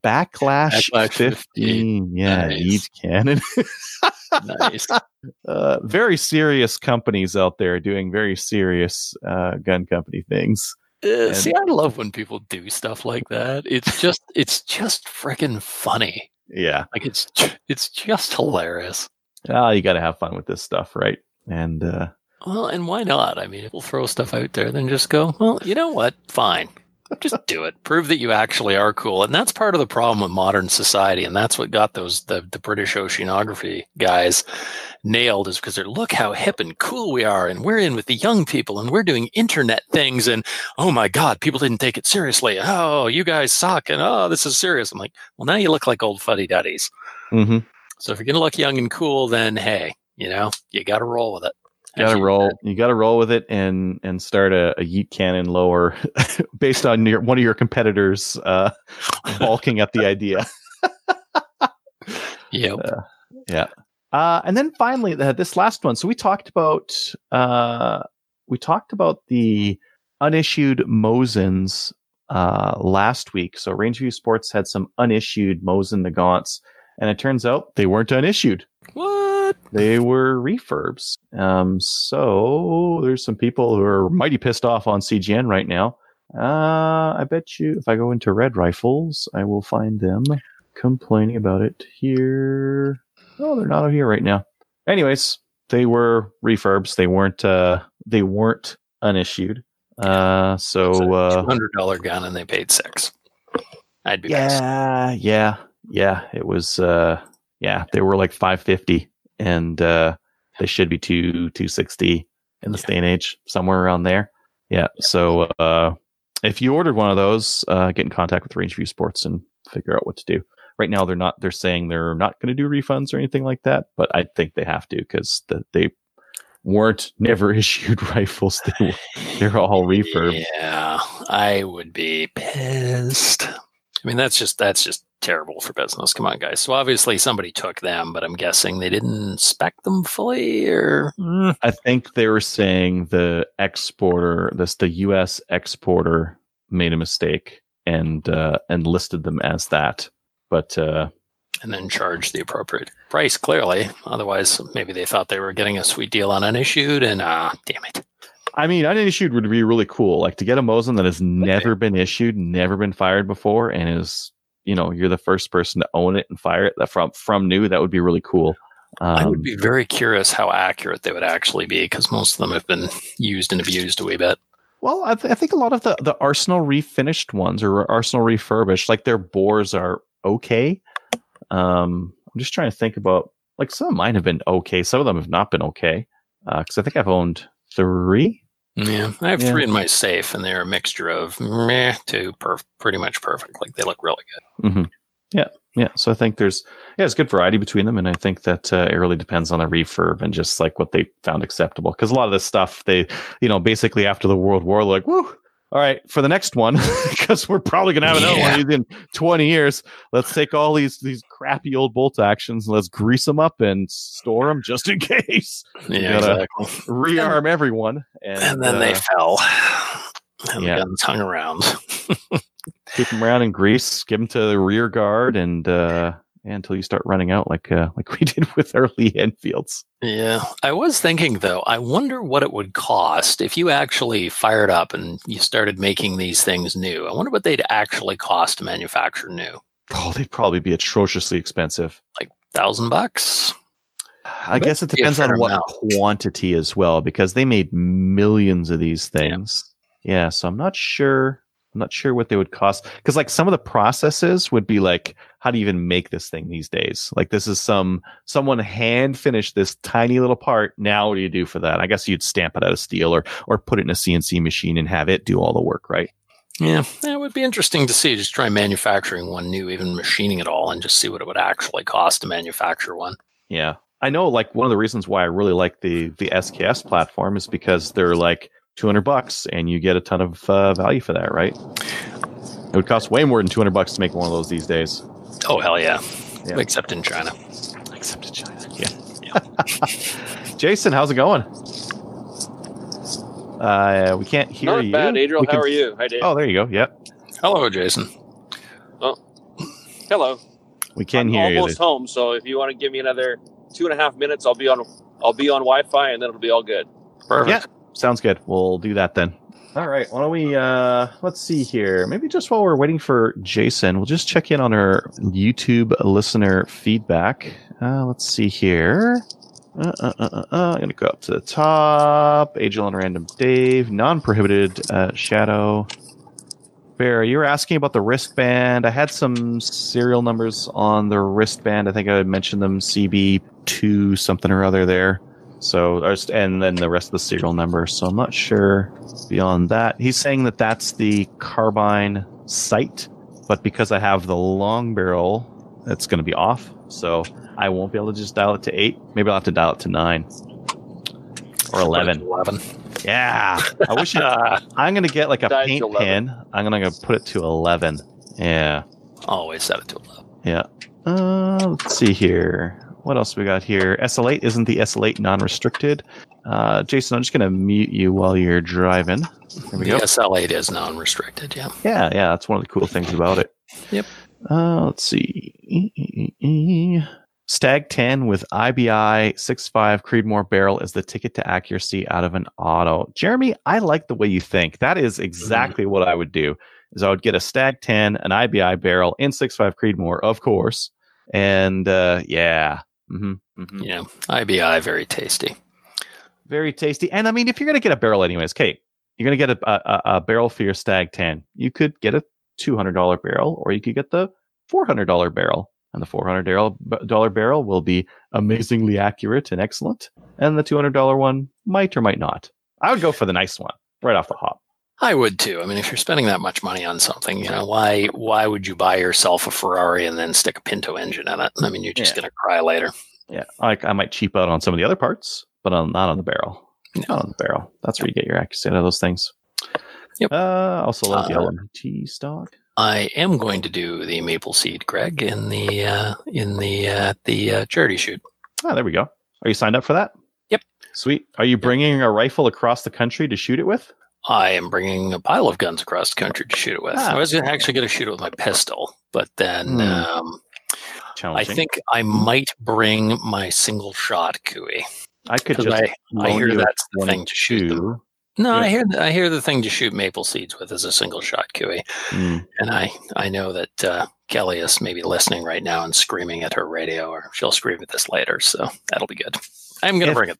Backlash, Backlash 15. 15. Yeah, Nice. Yeet Cannon. nice. uh, very serious companies out there doing very serious uh, gun company things. Uh, see, I love when people do stuff like that. It's just, it's just freaking funny. Yeah, Like it's, it's just hilarious. well, you got to have fun with this stuff, right? And uh, Well, and why not? I mean, if we'll throw stuff out there, then just go, well, you know what? Fine. Just do it. Prove that you actually are cool. And that's part of the problem with modern society. And that's what got those, the, the British oceanography guys nailed is because they're, look how hip and cool we are. And we're in with the young people and we're doing internet things. And oh my God, people didn't take it seriously. Oh, you guys suck. And oh, this is serious. I'm like, well, now you look like old fuddy duddies. mhm. So if you're going to look young and cool, then hey, you know, you got to roll with it. Got to Actually, roll. You got to roll with it and and start a, a Yeet Cannon lower based on your one of your competitors uh, balking at the idea. Yep. Yeah. Uh, and then finally, the, this last one. So we talked about uh, we talked about the unissued Mosins uh, last week. So Rangeview Sports had some unissued Mosin Nagants, and it turns out they weren't unissued. What? They were refurbs. Um, so there's some people who are mighty pissed off on CGN right now. Uh, I bet you if I go into Red Rifles, I will find them complaining about it here. Oh, they're not out here right now. Anyways, they were refurbs. They weren't. Uh, they weren't unissued. Uh, so uh, hundred dollar gun and they paid six. I'd be pissed. yeah, yeah, yeah. It was. Uh, yeah, they were like five fifty, and uh, they should be two two sixty in this Yeah. day and age, somewhere around there. Yeah. So uh, if you ordered one of those, uh, get in contact with Rangeview Sports and figure out what to do. Right now, they're not. They're saying they're not going to do refunds or anything like that, but I think they have to because the, they weren't never issued rifles. They they're all refurb. Yeah, I would be pissed. I mean, that's just that's just terrible for business. Come on, guys. So obviously somebody took them, but I'm guessing they didn't spec them fully, or I think they were saying the exporter, this the U.S. exporter, made a mistake and uh, and listed them as that. But uh, and then charge the appropriate price. Clearly, otherwise maybe they thought they were getting a sweet deal on unissued, and ah, damn it. I mean, unissued would be really cool. Like to get a Mosin that has never been issued, never been fired before, and is you know you're the first person to own it and fire it from from new. That would be really cool. Um, I would be very curious how accurate they would actually be because most of them have been used and abused a wee bit. Well, I, th- I think a lot of the, the Arsenal refinished ones or Arsenal refurbished, like their bores are okay. Um, I'm just trying to think about like some of mine have been okay, some of them have not been okay. Because I think I've owned three. Yeah, I have Yeah. three in my safe, and they're a mixture of meh to perf- pretty much perfect. Like they look really good. hmm Yeah, yeah. So I think there's yeah, it's good variety between them, and I think that uh, it really depends on the refurb and just like what they found acceptable. Because a lot of this stuff, they you know basically after the World War, like woo. All right, for the next one, because we're probably gonna have another one in 20 years. Let's take all these these crappy old bolt actions, and let's grease them up and store them just in case. Yeah, exactly. Rearm everyone, and, And then they uh, fell, and yeah. the guns hung around. keep them around in grease, give them to the rear guard, and uh, until you start running out, like uh, like we did with our Lee Enfields. Yeah, I was thinking though. I wonder what it would cost if you actually fired up and you started making these things new. I wonder what they'd actually cost to manufacture new. Oh, they'd probably be atrociously expensive. Like Thousand bucks. I Bet guess it it'd be a depends on what amount. quantity as well, because they made millions of these things. Yeah, so I'm not sure. I'm not sure what they would cost because like some of the processes would be like, how do you even make this thing these days? Like this is some someone hand finished this tiny little part. Now what do you do for that? I guess you'd stamp it out of steel or or put it in a CNC machine and have it do all the work, right? Yeah, it would be interesting to see. Just try manufacturing one new, even machining it all, and just see what it would actually cost to manufacture one. Yeah, I know. Like one of the reasons why I really like the the SKS platform is because they're like 200 bucks and you get a ton of uh, value for that, right? It would cost way more than 200 bucks to make one of those these days. Oh hell yeah! Yeah. Except in China. Except in China. Yeah. yeah. Jason, how's it going? Uh, we can't hear Not you. bad, Adriel. We How can- are you? Hi, Dave. Oh, there you go. Yep. Hello, Jason. Oh, hello. We can I'm hear you. almost home, so if you want to give me another two and a half minutes, I'll be on. I'll be on Wi-Fi, and then it'll be all good. Perfect. Yeah. Sounds good. We'll do that then. All right. Why don't we uh let's see here. Maybe just while we're waiting for Jason, we'll just check in on our YouTube listener feedback. Uh let's see here. Uh, uh, uh, uh, uh, I'm gonna go up to the top. Angel and Random Dave, non-prohibited uh, Shadow. Bear, you were asking about the wristband. I had some serial numbers on the wristband. I think I mentioned them CB2 something or other there. So, and then the rest of the serial number. So I'm not sure beyond that. He's saying that that's the carbine sight, but because I have the long barrel, it's going to be off. So I won't be able to just dial it to eight. Maybe I'll have to dial it to nine or eleven. Eleven. Yeah, I wish. I, I'm going to get like a Dial paint 11. pen. I'm going to put it to eleven. Yeah. Always set it to eleven. Yeah. Uh, let's see here. What else we got here? SL8 isn't the SL8 non-restricted. Uh, Jason, I'm just gonna mute you while you're driving. There we The go. SL8 is non-restricted. Yeah. Yeah, yeah, that's one of the cool things about it. Yep. Uh, let's see. Stag 10 with IBI 6.5 Creedmoor barrel is the ticket to accuracy out of an auto. Jeremy, I like the way you think. That is exactly what I would do. Is I would get a Stag 10, an IBI barrel, and 6.5 Creedmoor, of course. And uh, yeah, hmm hmm Yeah. IBI very tasty. very tasty. And I mean, if you're gonna get a barrel anyways, Kate, you're gonna get a, a, a barrel for your Stag 10. You could get a $200 barrel, or you could get the $400 barrel. And the $400 barrel will be amazingly accurate and excellent. And the $200 one might or might not. I would go for the nice one right off the hop. I would too. I mean, if you're spending that much money on something, you know, why why would you buy yourself a Ferrari and then stick a Pinto engine in it? I mean, you're just Yeah. going to cry later. Yeah, like I might cheap out on some of the other parts, but on, not on the barrel. No. Not on the barrel. That's where you get your accuracy out of those things. Yep. Uh, also love the Uh, LMT stock. I am going to do the maple seed, Greg, in the uh, in the uh, the uh, charity shoot. Ah, there we go. Are you signed up for that? Yep. Sweet. Are you bringing a rifle across the country to shoot it with? I am bringing a pile of guns across the country to shoot it with. Ah. I was actually going to shoot it with my pistol, but then Hmm. um, I think I might bring my single shot Cooey. I could just. I, I hear that's the thing to shoot them. 22. No, I Yeah. hear I hear the thing to shoot maple seeds with is a single shot Cooey. Mm. And I, I know that uh, Kelly is maybe listening right now and screaming at her radio, or she'll scream at this later. So that'll be good. I'm going to If- bring it.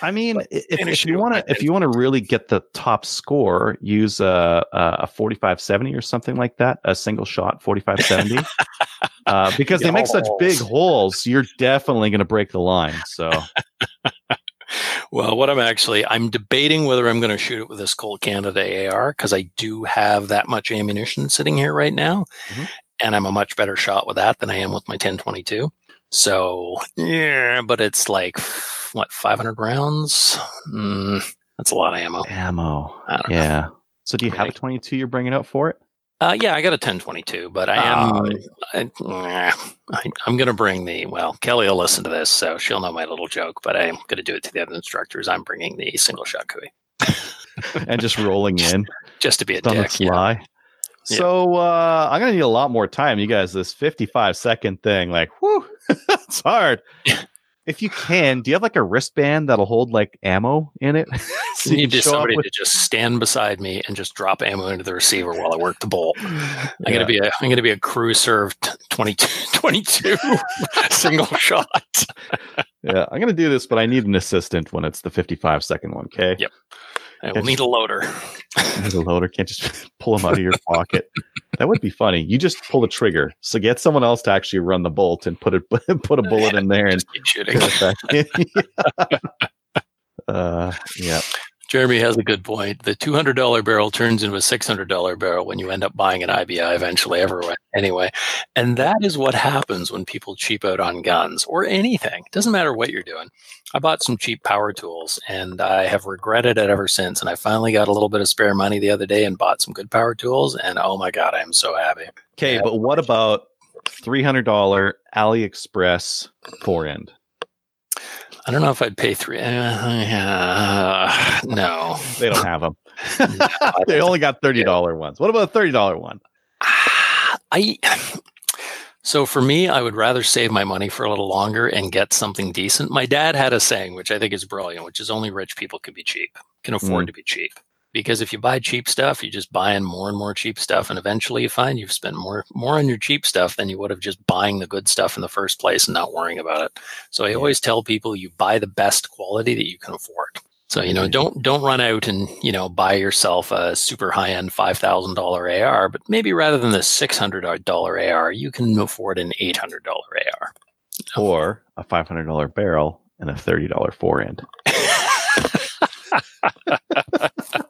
I mean, But i- if, finish if you you, want to, if you want to really get the top score, use a a forty five seventy or something like that, a single shot forty five seventy, uh, because they make such the big holes. holes. You're definitely going to break the line. So Well, what I'm actually, I'm debating whether I'm going to shoot it with this Colt Canada AR because I do have that much ammunition sitting here right now, Mhm. and I'm a much better shot with that than I am with my 1022. So yeah, but it's like what 500 rounds. Mm, that's a lot of ammo. ammo, I don't know. yeah. So do you have a twenty two? You're bringing out for it? Uh, yeah, I got a 1022, but I am. I, I, I'm going to bring the. Well, Kelly will listen to this, so she'll know my little joke. But I am going to do it to the other instructors. I'm bringing the single shot Cooey and just rolling in. just to be a on the dick. fly. Yeah. So uh, I'm gonna need a lot more time, you guys. This 55 second thing, like, whoo, it's hard. If you can, do you have like a wristband that'll hold like ammo in it? so You need just somebody with- to just stand beside me and just drop ammo into the receiver while I work the bolt. I'm gonna be a I'm gonna be a crew served 22, 22 single shot. Yeah, I'm gonna do this, but I need an assistant when it's the 55 second one. Okay. Yep. I will need a loader. There's a loader. Can't just pull them out of your pocket. That would be funny. You just pull the trigger. So get someone else to actually run the bolt and put it put a bullet in there and shooting. uh, yeah. Jeremy has a good point. The two hundred dollar barrel turns into a six hundred dollar barrel when you end up buying an IBI eventually. Everywhere anyway, and that is what happens when people cheap out on guns or anything. Doesn't matter what you're doing. I bought some cheap power tools, and I have regretted it ever since. And I finally got a little bit of spare money the other day and bought some good power tools. And oh my god, I am so happy. Okay, but what about three hundred dollar AliExpress fore end? I don't know if I'd pay three. Uh, no, They don't have them. they only got thirty dollar ones. What about a thirty dollar one? I so for me, I would rather save my money for a little longer and get something decent. My dad had a saying, which I think is brilliant, which is only rich people can be cheap, can afford to be cheap. Because if you buy cheap stuff, you're just buying more and more cheap stuff, and eventually you find you've spent more more on your cheap stuff than you would have just buying the good stuff in the first place and not worrying about it. So I always tell people you buy the best quality that you can afford. So you know, mm-hmm. don't don't run out and you know buy yourself a super high end five thousand dollar AR, but maybe rather than the six hundred dollar AR, you can afford an eight hundred dollar AR. Or a five hundred dollar barrel and a thirty dollar fore end.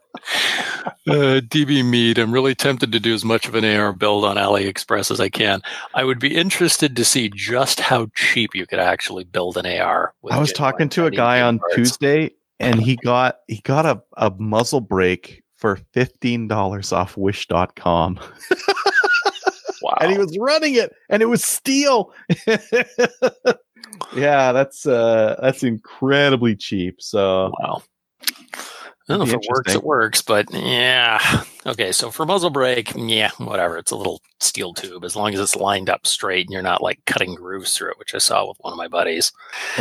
Uh, DB Mead, I'm really tempted to do as much of an AR build on AliExpress as I can. I would be interested to see just how cheap you could actually build an AR. with I was talking to a guy on parts. Tuesday and he got he got a, a muzzle brake for fifteen dollars off wish.com. Wow. And he was running it and it was steel. yeah, that's uh that's incredibly cheap. So Wow. I don't know if it works, it works, but yeah. Okay, so for muzzle brake, yeah, whatever. It's a little steel tube as long as it's lined up straight and you're not like cutting grooves through it, which I saw with one of my buddies.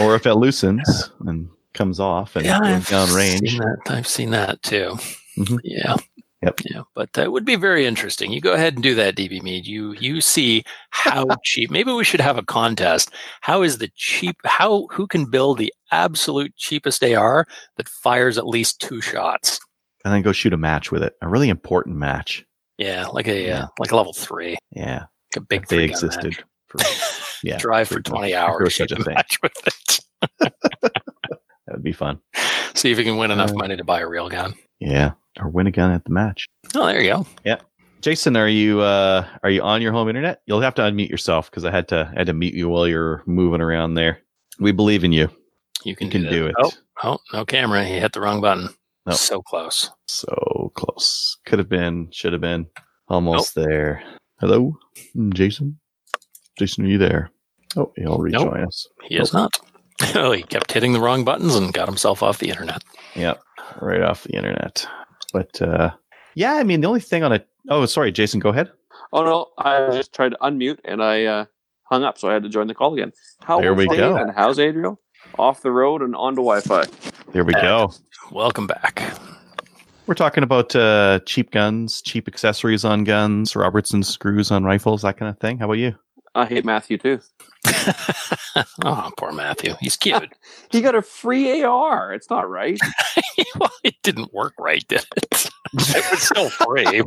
or if it loosens and comes off and yeah, goes down range. I've seen that too. Mhm. Yeah. Yep. Yeah, but that would be very interesting. You go ahead and do that, DB Mead. You you see how cheap. Maybe we should have a contest. How is the cheap? How who can build the absolute cheapest AR that fires at least two shots? And then go shoot a match with it. A really important match. Yeah, like a Yeah. uh, like a level three, Yeah. like a big If they existed. For, yeah. Drive for twenty hours. such shoot a match with it. That would be fun. See if you can win enough Uh, money to buy a real gun. Yeah. Or win a gun at the match. Oh, there you go. Yeah. Jason, are you uh are you on your home internet? You'll have to unmute yourself because I had to I had to mute you while you're moving around there. We believe in you. You can, You can that. do it. Oh, oh, no camera. He hit the wrong button. No. So close. So close. Could have been, should have been. Almost there. Hello, Jason. Jason, are you there? Oh, he'll rejoin us. He is not. Oh, he kept hitting the wrong buttons and got himself off the internet. Yep, right off the internet. But uh yeah, I mean the only thing on it. Oh, sorry, Jason. Go ahead. Oh no, I just tried to unmute and I uh, hung up, so I had to join the call again. How There we Dave go. And how's Adriel? Off the road and onto Wi-Fi. There we go. Welcome back. We're talking about uh cheap guns, cheap accessories on guns, Robertson screws on rifles, that kind of thing. How about you? I hate Matthew too. oh, poor Matthew. He's cute. He got a free AR. It's not right. well, it didn't work right, did it? it was still free.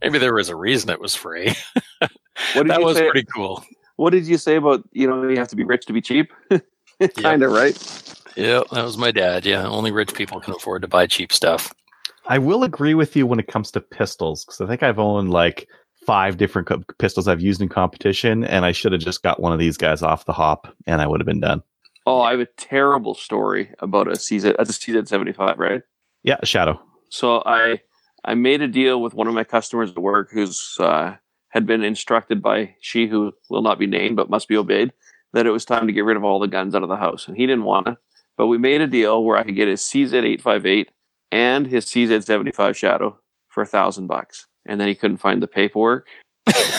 Maybe there was a reason it was free. What did that you was say? pretty cool. What did you say about you know you have to be rich to be cheap? kind of right. Yeah, that was my dad. Yeah, only rich people can afford to buy cheap stuff. I will agree with you when it comes to pistols because I think I've owned like five different co- pistols I've used in competition, and I should have just got one of these guys off the hop, and I would have been done. Oh, I have a terrible story about a CZ. That's a CZ seventy five, right? Yeah, a Shadow. So I I made a deal with one of my customers at work who's uh, had been instructed by she who will not be named but must be obeyed that it was time to get rid of all the guns out of the house, and he didn't want to. But we made a deal where I could get his CZ eight five eight and his CZ seventy five Shadow for a thousand bucks, and then he couldn't find the paperwork.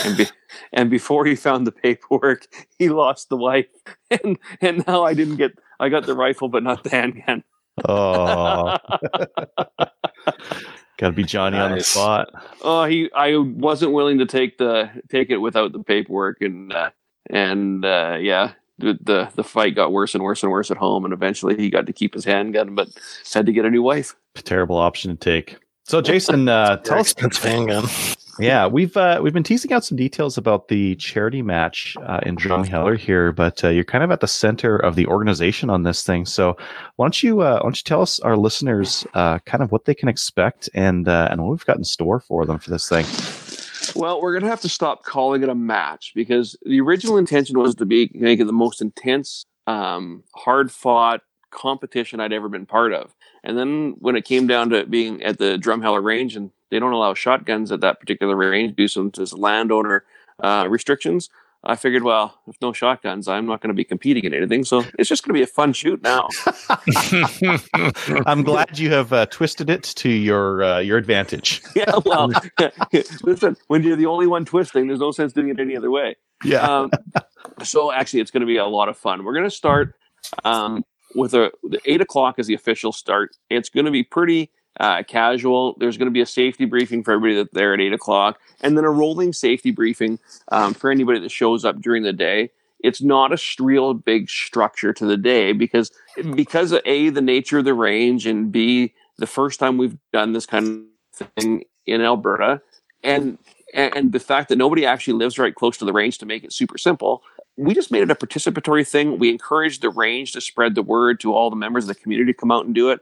and, be, and before he found the paperwork, he lost the wife, and and now I didn't get. I got the rifle, but not the handgun. Oh, got to be Johnny on the spot. Oh, he. I wasn't willing to take the take it without the paperwork, and uh, and uh, yeah, the, the the fight got worse and worse and worse at home, and eventually he got to keep his handgun, but had to get a new wife. terrible option to take. So, Jason, uh, tell us. handgun. Yeah, we've uh, we've been teasing out some details about the charity match uh, in Drumheller here, but uh, you're kind of at the center of the organization on this thing. So, why don't you uh, why don't you tell us our listeners uh, kind of what they can expect and uh, and what we've got in store for them for this thing? Well, we're gonna have to stop calling it a match because the original intention was to be make it the most intense, um, hard fought competition I'd ever been part of. And then when it came down to being at the Drumheller range, and they don't allow shotguns at that particular range due to some landowner uh, restrictions, I figured, well, if no shotguns, I'm not going to be competing in anything. So it's just going to be a fun shoot now. I'm glad you have uh, twisted it to your uh, your advantage. yeah, well, listen, when you're the only one twisting, there's no sense doing it any other way. Yeah. Um, so actually, it's going to be a lot of fun. We're going to start um, with a the eight o'clock is the official start. It's going to be pretty uh, casual. There's going to be a safety briefing for everybody that's there at eight o'clock, and then a rolling safety briefing um, for anybody that shows up during the day. It's not a real big structure to the day because because of a the nature of the range and b the first time we've done this kind of thing in Alberta, and and the fact that nobody actually lives right close to the range to make it super simple we just made it a participatory thing. We encouraged the range to spread the word to all the members of the community to come out and do it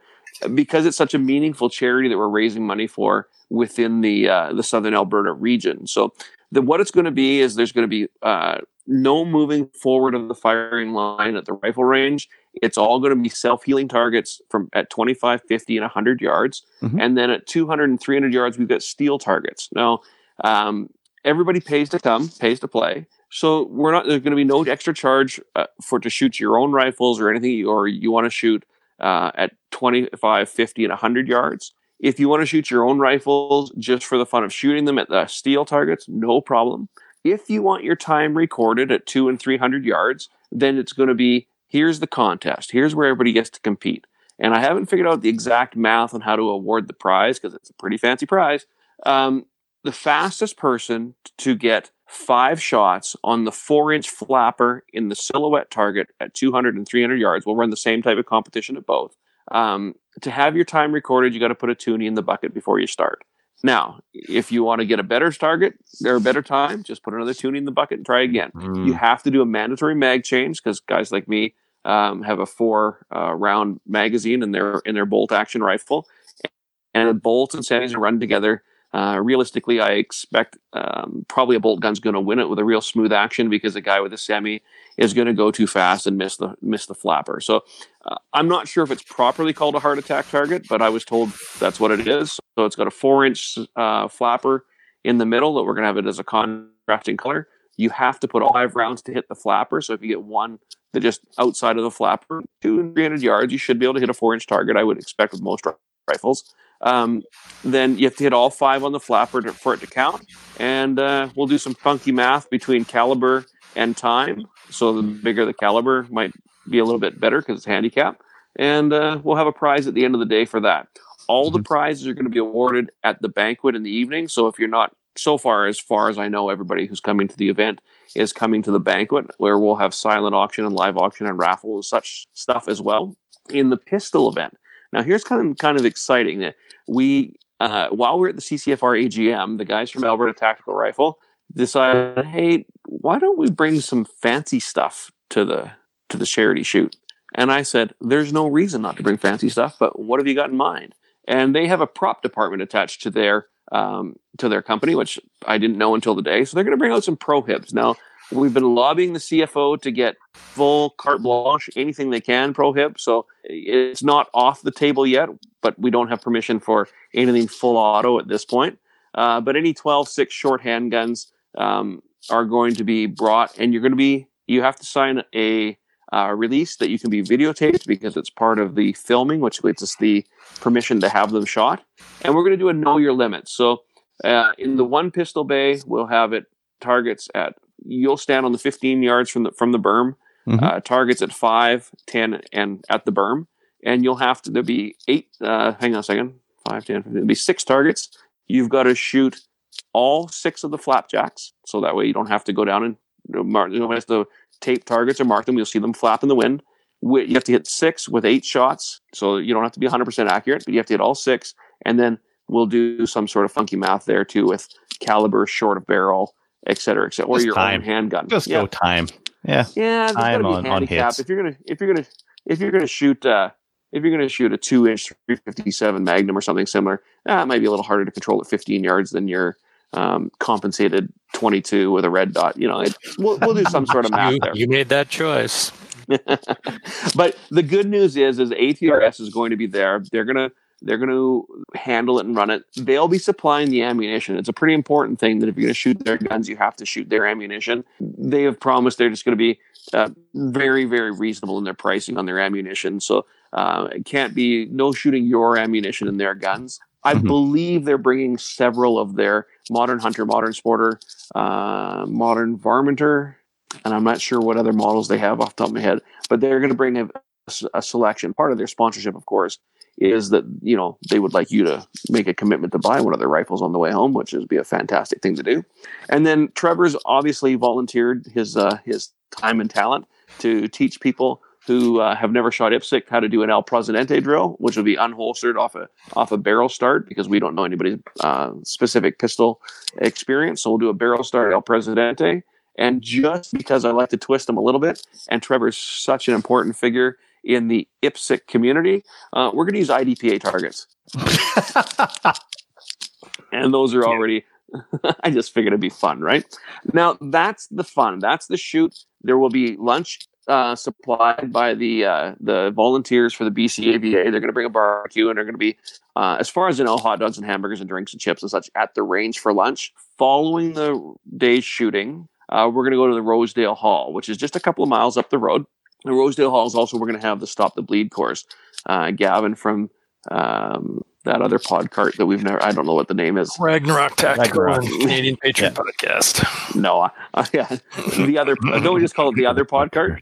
because it's such a meaningful charity that we're raising money for within the uh, the Southern Alberta region. So the, what it's going to be is there's going to be uh, no moving forward of the firing line at the rifle range. It's all going to be self healing targets from at 25, 50, and 100 yards. Mm-hmm. And then at 200 and 300 yards, we've got steel targets. Now, um, everybody pays to come, pays to play. So we're not there's going to be no extra charge uh, for to shoot your own rifles or anything, or you want to shoot uh, at 25, 50, and 100 yards. If you want to shoot your own rifles just for the fun of shooting them at the steel targets, no problem. If you want your time recorded at two and 300 yards, then it's going to be here's the contest. Here's where everybody gets to compete. And I haven't figured out the exact math on how to award the prize because it's a pretty fancy prize. Um, the fastest person to get five shots on the four inch flapper in the silhouette target at 200 and 300 yards. We'll run the same type of competition at both. Um, to have your time recorded, you got to put a toonie in the bucket before you start. Now, if you want to get a better target or a better time, just put another toonie in the bucket and try again. Mm. You have to do a mandatory mag change because guys like me um, have a four uh, round magazine in their in their bolt action rifle, and the bolts and settings are run together uh, realistically, I expect um, probably a bolt gun's going to win it with a real smooth action because a guy with a semi is going to go too fast and miss the miss the flapper. So uh, I'm not sure if it's properly called a heart attack target, but I was told that's what it is. So it's got a four inch uh, flapper in the middle that we're going to have it as a contrasting color. You have to put five rounds to hit the flapper. So if you get one that just outside of the flapper, two and three hundred yards, you should be able to hit a four inch target. I would expect with most rifles um, then you have to hit all five on the flapper to, for it to count. And uh, we'll do some funky math between caliber and time. So the bigger the caliber might be a little bit better because it's handicap. And uh, we'll have a prize at the end of the day for that. All the mm-hmm. prizes are going to be awarded at the banquet in the evening. So if you're not so far, as far as I know, everybody who's coming to the event is coming to the banquet where we'll have silent auction and live auction and raffle and such stuff as well. In the pistol event, now here's kind of kind of exciting that we uh, while we are at the CCFR AGM, the guys from Alberta Tactical Rifle decided, hey, why don't we bring some fancy stuff to the to the charity shoot? And I said, there's no reason not to bring fancy stuff, but what have you got in mind? And they have a prop department attached to their um, to their company, which I didn't know until the day. So they're going to bring out some prohibs. Now, We've been lobbying the CFO to get full carte blanche, anything they can prohibit. So it's not off the table yet, but we don't have permission for anything full auto at this point. Uh, but any 12 6 short handguns um, are going to be brought, and you're going to be, you have to sign a uh, release that you can be videotaped because it's part of the filming, which gives us the permission to have them shot. And we're going to do a know your limits. So uh, in the one pistol bay, we'll have it targets at you'll stand on the 15 yards from the from the berm. Mm-hmm. Uh, targets at 5, 10, and at the berm. And you'll have to, there'll be eight, uh, hang on a second, 5, 10, there'll be six targets. You've got to shoot all six of the flapjacks. So that way you don't have to go down and mark, you know, has to tape targets or mark them. You'll see them flap in the wind. you have to hit six with eight shots. So you don't have to be 100% accurate, but you have to hit all six. And then we'll do some sort of funky math there too with caliber, short of barrel, et cetera, et cetera, or Just your time. own handgun. Just yeah. go time. Yeah. Yeah, there's time gotta on- be on handicap. hits. If you're gonna if you're gonna if you're gonna shoot uh if you're gonna shoot a two inch 357 Magnum or something similar, that might be a little harder to control at 15 yards than your um, compensated 22 with a red dot. You know, it, we'll, we'll do some sort of math You, there. you made that choice. but the good news is, is ATRS is going to be there. They're gonna they're gonna handle it and run it. They'll be supplying the ammunition. It's a pretty important thing that if you're gonna shoot their guns, you have to shoot their ammunition. They have promised they're just gonna be uh, very very reasonable in their pricing on their ammunition. So uh, it can't be no shooting your ammunition in their guns. I Mhm. believe they're bringing several of their modern hunter, modern sporter, uh, modern varminter, and I'm not sure what other models they have off the top of my head, but they're going to bring a, a selection. Part of their sponsorship, of course, is that you know they would like you to make a commitment to buy one of their rifles on the way home, which would be a fantastic thing to do. And then Trevor's obviously volunteered his uh, his time and talent to teach people who uh, have never shot IPSC how to do an El Presidente drill, which will be unholstered off a off a barrel start because we don't know anybody's uh, specific pistol experience. So we'll do a barrel start El Presidente. And just because I like to twist them a little bit, and Trevor's such an important figure in the IPSC community, uh, we're going to use IDPA targets. and those are already i just figured it'd be fun right now that's the fun that's the shoot there will be lunch uh, supplied by the uh, the volunteers for the bcava they're going to bring a barbecue and they're going to be uh, as far as you know hot dogs and hamburgers and drinks and chips and such at the range for lunch following the day's shooting uh, we're going to go to the rosedale hall which is just a couple of miles up the road the rosedale hall is also we're going to have the stop the bleed course uh, gavin from um, that other pod cart that we've never I don't know what the name is. Ragnarok Tactical Ragnarok. and Canadian Patriot Podcast. No, uh, uh, yeah, the other. Don't we just call it the other pod cart?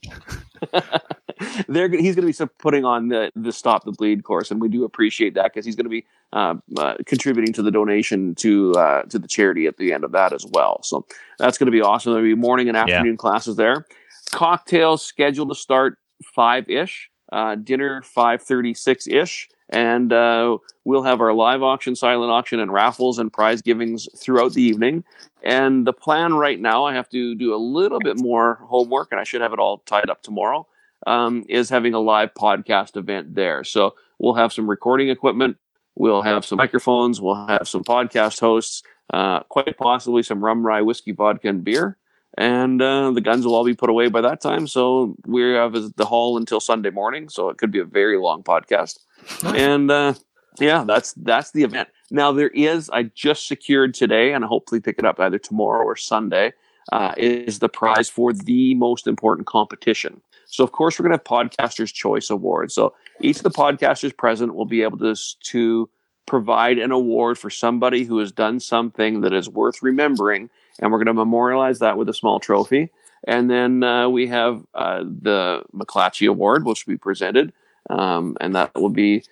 They're he's going to be putting on the the stop the bleed course, and we do appreciate that because he's going to be uh, uh, contributing to the donation to uh, to the charity at the end of that as well. So that's going to be awesome. There'll be morning and afternoon classes there. Cocktails scheduled to start five ish. Uh, dinner five thirty six ish, and uh, we'll have our live auction, silent auction, and raffles and prize givings throughout the evening. And the plan right now, I have to do a little bit more homework, and I should have it all tied up tomorrow. Um, is having a live podcast event there. So we'll have some recording equipment, we'll have some microphones, we'll have some podcast hosts, uh, quite possibly some rum, rye, whiskey, vodka, and beer. And uh, the guns will all be put away by that time. So we have the hall until Sunday morning. So it could be a very long podcast. And uh, yeah, that's that's the event. Now there is I just secured today, and I hopefully pick it up either tomorrow or Sunday. Uh, is the prize for the most important competition. So of course we're going to have Podcasters Choice Awards. So each of the podcasters present will be able to to provide an award for somebody who has done something that is worth remembering, and we're going to memorialize that with a small trophy. And then uh, we have uh, the McClatchy Award, which will be presented, um, and that will be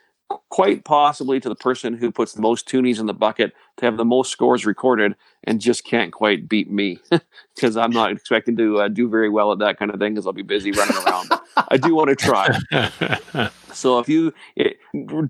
quite possibly to the person who puts the most toonies in the bucket to have the most scores recorded and just can't quite beat me because I'm not expecting to uh, do very well at that kind of thing because I'll be busy running around. I do want to try. So if you, it,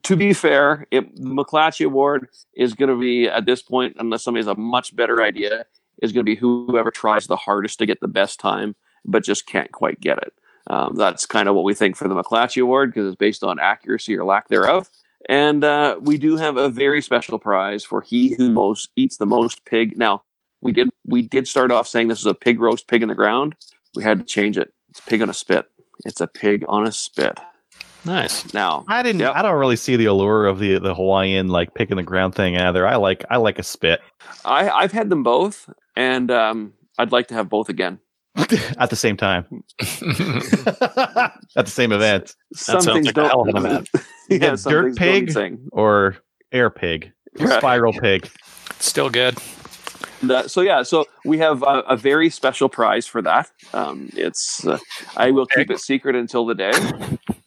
to be fair, it, the McClatchy Award is going to be at this point, unless somebody has a much better idea, is going to be whoever tries the hardest to get the best time, but just can't quite get it. Um, that's kind of what we think for the McClatchy Award because it's based on accuracy or lack thereof. And uh, we do have a very special prize for he who most eats the most pig. Now we did we did start off saying this is a pig roast, pig in the ground. We had to change it. It's pig on a spit. It's a pig on a spit. Nice. Now I didn't. Yep. I don't really see the allure of the the Hawaiian like picking the ground thing either. I like I like a spit I, I've had them both, and um, I'd like to have both again. at the same time at the same event Some sounds things like a hell of an event. yeah, dirt pig? sing. or air pig, Right. spiral pig. Still good. So yeah, so we have a, a very special prize for that. Um, it's uh, I will keep it secret until the day,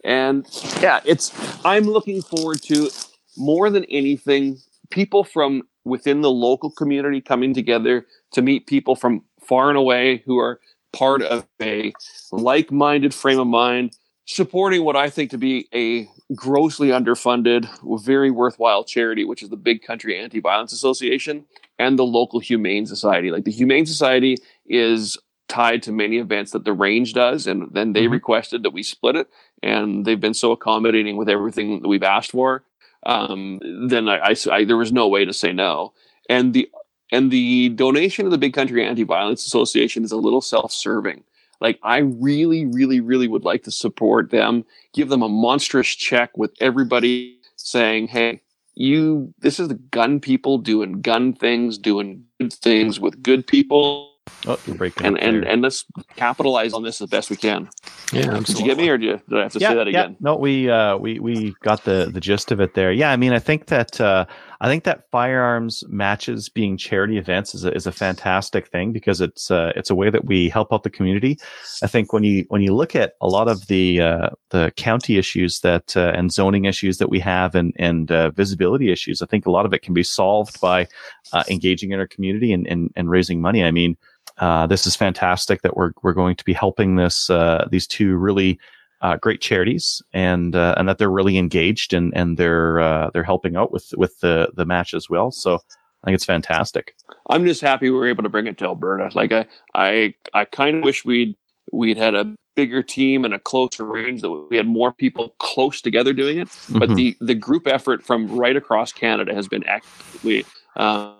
and yeah, it's I'm looking forward to more than anything people from within the local community coming together to meet people from far and away who are part of a like-minded frame of mind supporting what I think to be a grossly underfunded, very worthwhile charity, which is the Big Country Anti Violence Association and the local Humane Society. Like the Humane Society is tied to many events that the range does, and then they Mhm. requested that we split it, and they've been so accommodating with everything that we've asked for. Um, then I, I, I- there was no way to say no, and the and the donation of the Big Country Anti Violence Association is a little self serving. Like I really, really, really would like to support them, give them a monstrous check with everybody saying, "Hey, you, this is the gun people doing gun things, doing good things with good people." Oh, you're breaking and and and let's capitalize on this as best we can. Yeah, Did you get me, or did, you, did I have to say that again? No, we uh, we we got the the gist of it there. Yeah, I mean, I think that uh, I think that firearms matches being charity events is a, is a fantastic thing because it's uh, it's a way that we help out the community. I think when you when you look at a lot of the uh, the county issues that uh, and zoning issues that we have and and uh, visibility issues, I think a lot of it can be solved by uh, engaging in our community and, and and raising money. I mean. Uh, this is fantastic that we're we're going to be helping this uh, these two really uh, great charities and uh, and that they're really engaged and and they're uh, they're helping out with with the the match as well. So I think it's fantastic. I'm just happy we were able to bring it to Alberta. Like I, I, I kind of wish we'd we'd had a bigger team and a closer range that we had more people close together doing it. But Mhm. the the group effort from right across Canada has been actively. Um,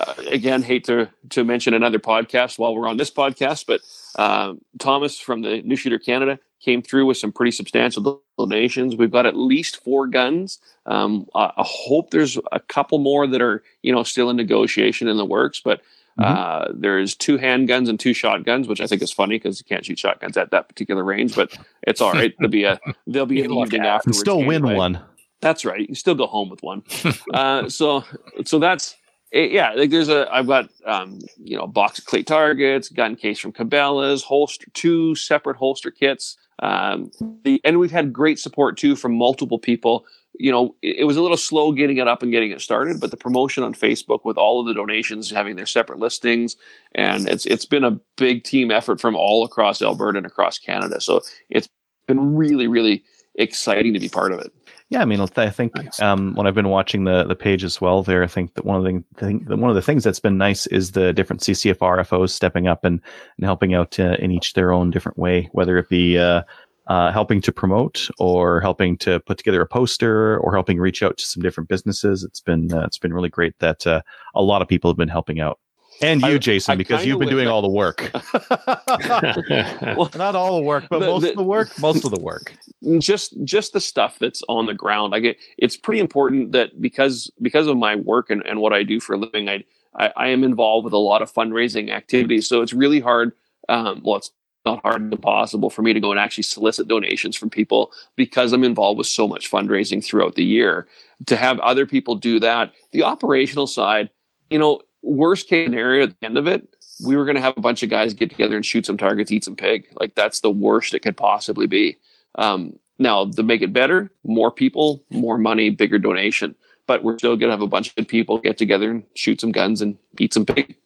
uh, again, hate to to mention another podcast while we're on this podcast, but um, Thomas from the New Shooter Canada came through with some pretty substantial donations. We've got at least four guns. Um, I, I hope there's a couple more that are you know still in negotiation in the works, but uh, there's two handguns and two shotguns, which I think is funny because you can't shoot shotguns at that particular range. But it's all right. There'll be a there'll be an You look evening and afterwards. still win anyway. one. That's right. You still go home with one. uh, so so that's eh, yeah. Like there's a I've got um, you know box of clay targets, gun case from Cabela's, holster two separate holster kits. Um, the and we've had great support too from multiple people. You know, it, it was a little slow getting it up and getting it started, but the promotion on Facebook with all of the donations having their separate listings, and it's it's been a big team effort from all across Alberta and across Canada. So it's been really really exciting to be part of it. Yeah, I mean, I think Nice. um, when I've been watching the the page as well, there, I think that one of the thing, one of the things that's been nice is the different CCFR FOs stepping up and and helping out uh, in each their own different way, whether it be uh, uh, helping to promote or helping to put together a poster or helping reach out to some different businesses. It's been uh, it's been really great that uh, a lot of people have been helping out. And you, I- Jason, I because you've been doing that- all the work. Well, Not all the work, but The- most the- of the work. Most of the work. just just the stuff that's on the ground I get it's pretty important that because because of my work and, and what i do for a living I, I i am involved with a lot of fundraising activities so it's really hard um well it's not hard it's impossible for me to go and actually solicit donations from people because i'm involved with so much fundraising throughout the year to have other people do that the operational side you know worst case scenario at the end of it we were going to have a bunch of guys get together and shoot some targets eat some pig like that's the worst it could possibly be um, now, to make it better, more people, more money, bigger donation. But we're still going to have a bunch of people get together and shoot some guns and eat some pig.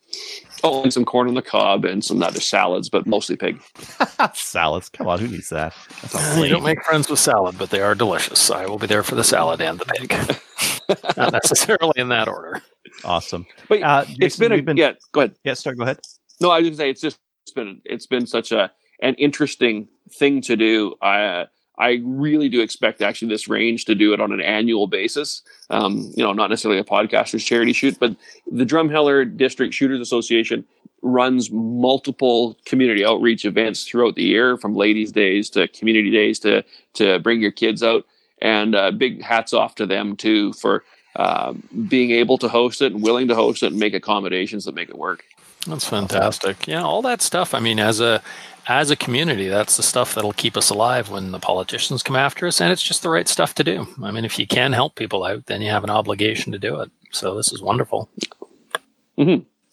Oh, and some corn on the cob and some other salads, but mostly pig. Salads. Come on, who needs that? That's you don't make friends with salad, but they are delicious. I will be there for the salad and the pig. Not necessarily in that order. Awesome. But Uh, it's Jason, been a been, yeah. Go ahead. yeah, start. go ahead. No, I was going to say it's just it's been it's been such a an interesting thing to do. I I really do expect actually this range to do it on an annual basis. Um, you know, not necessarily a podcaster's charity shoot, but the Drumheller District Shooters Association runs multiple community outreach events throughout the year, from ladies' days to community days to to bring your kids out. And uh, big hats off to them too for uh, being able to host it and willing to host it and make accommodations that make it work. That's fantastic. Yeah, all that stuff. I mean, as a as a community, that's the stuff that'll keep us alive when the politicians come after us, and it's just the right stuff to do. I mean, if you can help people out, then you have an obligation to do it. So this is wonderful.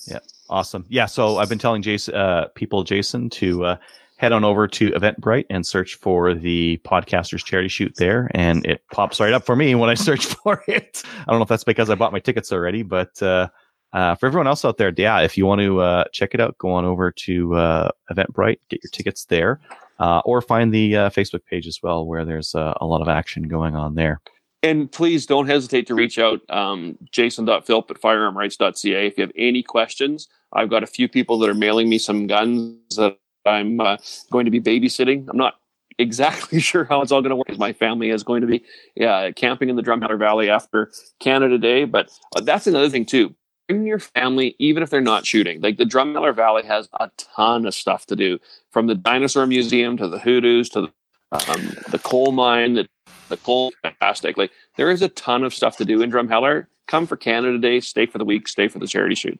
Yeah, awesome. Yeah. So I've been telling Jason, uh, people, Jason, to uh, head on over to Eventbrite and search for the podcasters charity shoot there, and it pops right up for me when I search for it. I don't know if that's because I bought my tickets already, but uh, uh, for everyone else out there, yeah, if you want to uh, check it out, go on over to uh, Eventbrite, get your tickets there. uh, or find the uh, Facebook page as well, where there's a lot of action going on there. And please don't hesitate to reach out, um, jason.philp at firearmrights.ca. If you have any questions, I've got a few people that are mailing me some guns that I'm uh, going to be babysitting. I'm not exactly sure how it's all going to work. My family is going to be yeah, camping in the Drumheller Valley after Canada Day. But uh, that's another thing, too. Bring your family, even if they're not shooting. Like the Drumheller Valley has a ton of stuff to do from the Dinosaur Museum to the hoodoos to the, um, the coal mine, the the coal fantastic. Like there is a ton of stuff to do in Drumheller. Come for Canada Day, stay for the week, stay for the charity shoot.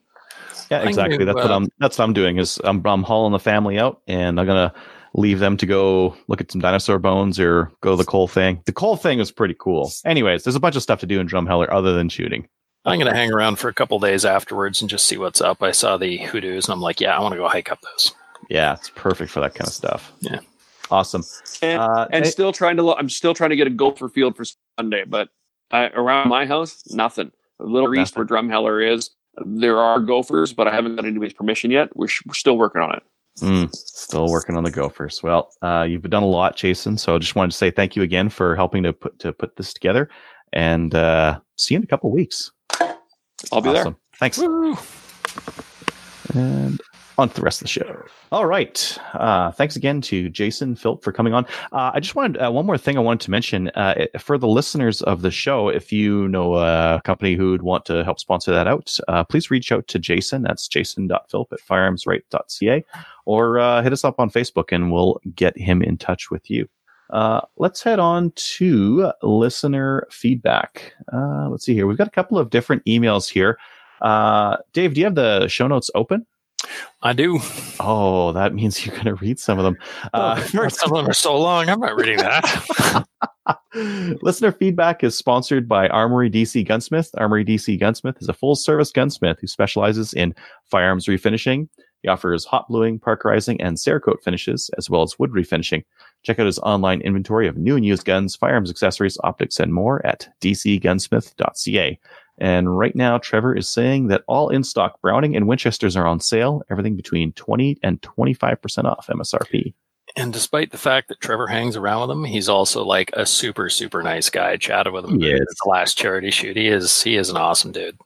Yeah, exactly. gonna, That's what uh, I'm. That's what I'm doing. Is I'm, I'm hauling the family out, and I'm gonna leave them to go look at some dinosaur bones or go to the coal thing. The coal thing is pretty cool. Anyways, there's a bunch of stuff to do in Drumheller other than shooting. I'm going to hang around for a couple days afterwards and just see what's up. I saw the hoodoos and I'm like, yeah, I want to go hike up those. Yeah, it's perfect for that kind of stuff. Yeah. Awesome. And, Uh, and still trying to. Lo- I'm still trying to get a gopher field for Sunday, but uh, around my house, nothing. A little east where Drumheller is, there are gophers, but I haven't got anybody's permission yet. We're, sh- we're still working on it. Mm, still working on the Gophers. Well, uh, you've done a lot, Jason. So I just wanted to say thank you again for helping to put to put this together, and uh, see you in a couple weeks. I'll be there. Thanks. Woo. And on to the rest of the show. All right. Uh, thanks again to Jason Philp for coming on. Uh, I just wanted uh, one more thing I wanted to mention uh, for the listeners of the show. If you know a company who would want to help sponsor that out, uh, please reach out to Jason. That's jason.philp at firearmsright.ca or uh, hit us up on Facebook and we'll get him in touch with you. Let's head on to listener feedback. Let's see here. We've got a couple of different emails here. Dave, do you have the show notes open? I do. Oh, that means you're going to read some of them. Uh, first, Some of them are so long. I'm not reading that. listener feedback is sponsored by Armory DC Gunsmith. Armory DC Gunsmith is a full service gunsmith who specializes in firearms refinishing. He offers hot bluing, parkerizing, and Cerakote finishes, as well as wood refinishing. Check out his online inventory of new and used guns, firearms accessories, optics, and more at dcgunsmith.ca. And right now, Trevor is saying that all in stock Browning and Winchesters are on sale, everything between 20 and 25% off MSRP. and despite the fact that Trevor hangs around with him, he's also like a super, super nice guy. I chatted with him He at the last charity shoot. He is he is an awesome dude.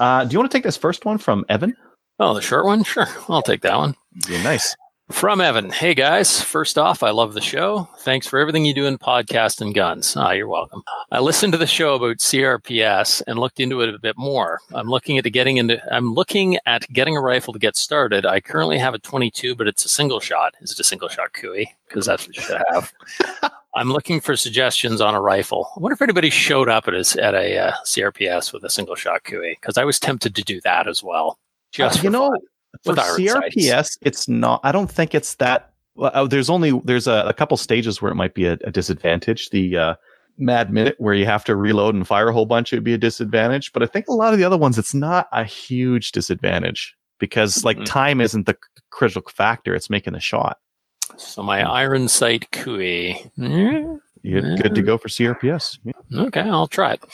Uh, do you want to take this first one from Evan? Oh, the short one? Sure. I'll take that one. Yeah, nice. From Evan. Hey guys, first off, I love the show. Thanks for everything you do in podcast and guns. Ah, you're welcome. I listened to the show about CRPS and looked into it a bit more. I'm looking at getting into I'm looking at getting a rifle to get started. I currently have a 22, but it's a single shot. Is it a single shot Cooey? Because that's what you should have. I'm looking for suggestions on a rifle. I wonder if anybody showed up at a, at a uh, CRPS with a single shot Cooey because I was tempted to do that as well. Just Uh, you know, fun. For with CRPS, sights. it's not. I don't think it's that. Well, uh, there's only there's a, a couple stages where it might be a, a disadvantage. The uh, mad minute where you have to reload and fire a whole bunch it would be a disadvantage. But I think a lot of the other ones, it's not a huge disadvantage because like Mhm. time isn't the critical factor. It's making the shot. So my iron sight Cooey. Yeah, You're good to go for CRPS. Yeah. Okay, I'll try it.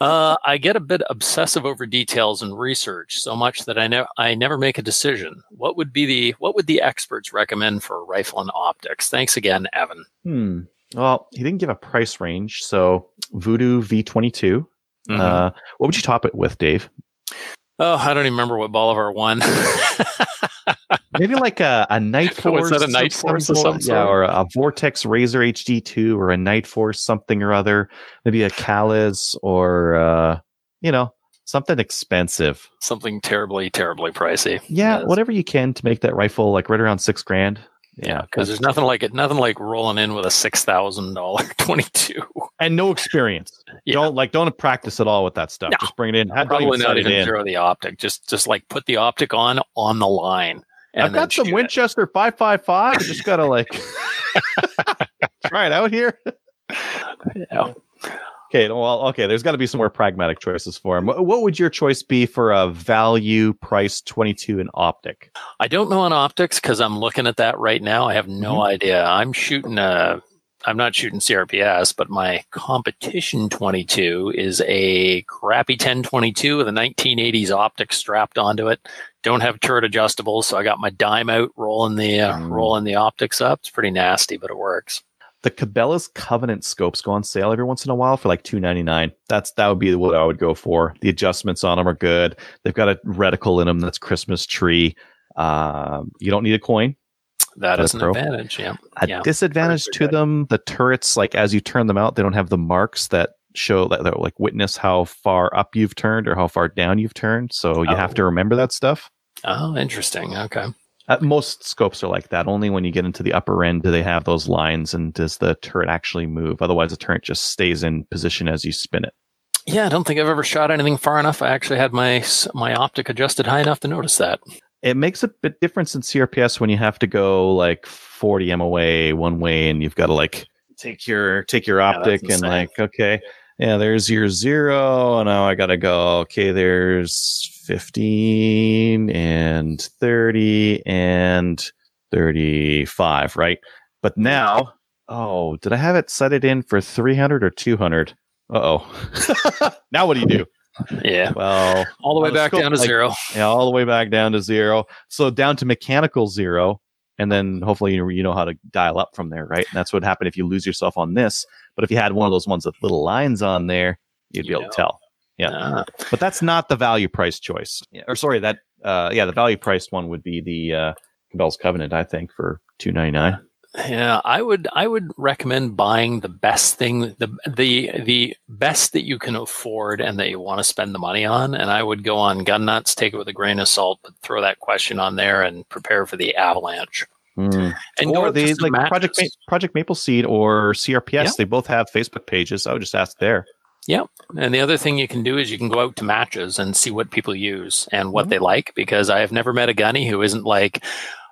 Uh, I get a bit obsessive over details and research, so much that I never I never make a decision. What would be the what would the experts recommend for a rifle and optics? Thanks again, Evan. Hmm. Well, he didn't give a price range, so Voodoo V22. Uh, what would you top it with, Dave? Oh, I don't even remember what Bolivar won. Maybe like a, a Nightforce. Was that a Night some Force of sort- some Yeah, or a Vortex Razor HD2 or a Nightforce something or other. Maybe a Kahles or, uh, you know, something expensive. Something terribly, terribly pricey. Yeah, Yes. whatever you can to make that rifle like right around six grand. Yeah, because there's nothing like it, nothing like rolling in with a six thousand dollar twenty two. and no experience. Yeah. Don't like don't practice at all with that stuff. No. Just bring it in. Don't Probably even not even throw the optic. Just, just like put the optic on on the line. I've got some it. Winchester 555. I just gotta like try it out here. Yeah. Okay, well, okay. There's got to be some more pragmatic choices for him. What, would your choice be for a value price 22 in optic? I don't know on optics because I'm looking at that right now. I have no Mm-hmm. idea. I'm shooting a I'm not shooting CRPS, but my competition 22 is a crappy 1022 with a 1980s optic strapped onto it. Don't have turret adjustables, so I got my dime out, rolling the uh, Mm. rolling the optics up. It's pretty nasty, but it works. The Cabela's Covenant scopes go on sale every once in a while for like two ninety nine. That's that would be what I would go for. The adjustments on them are good. They've got a reticle in them that's Christmas tree. Um, you don't need a coin. That's an pro. advantage. Yeah. A Yeah, disadvantage to good. them, the turrets, like as you turn them out, they don't have the marks that show that, that like witness how far up you've turned or how far down you've turned. So you have Oh. to remember that stuff. Oh, interesting. Okay. Uh, most scopes are like that. Only when you get into the upper end do they have those lines and does the turret actually move. Otherwise, the turret just stays in position as you spin it. Yeah, I don't think I've ever shot anything far enough. I actually had my my optic adjusted high enough to notice that. It makes a bit difference in CRPS when you have to go like 40 MOA one way and you've got to like take your take your that's optic and like okay, yeah, there's your zero. and Now I got to go. Okay, there's 15 and 30 and 35, right? But now, oh, did I have it set it in for 300 or 200? Uh oh. now what do you do? Yeah. Well, All the way back scope, down to like, zero. yeah, all the way back down to zero. So down to mechanical zero, and then hopefully you know, you know how to dial up from there, right? And that's what happened if you lose yourself on this. But if you had one of those ones with little lines on there, you'd be You able know. to tell. Yeah. Ah, But that's not the value price choice. Yeah, or sorry, that uh, yeah, the value priced one would be the uh, Cabela's Covenant, I think, for two ninety nine. Yeah, I would I would recommend buying the best thing the the the best that you can afford and that you want to spend the money on. And I would go on gun nuts, take it with a grain of salt, but throw that question on there and prepare for the avalanche. And go Hmm. or out the some like Project Ma- Project Maple Seed or CRPS. Yeah. They both have Facebook pages. I would just ask there. And the other thing you can do is you can go out to matches and see what people use and what Mhm. they like. Because I have never met a gunny who isn't like,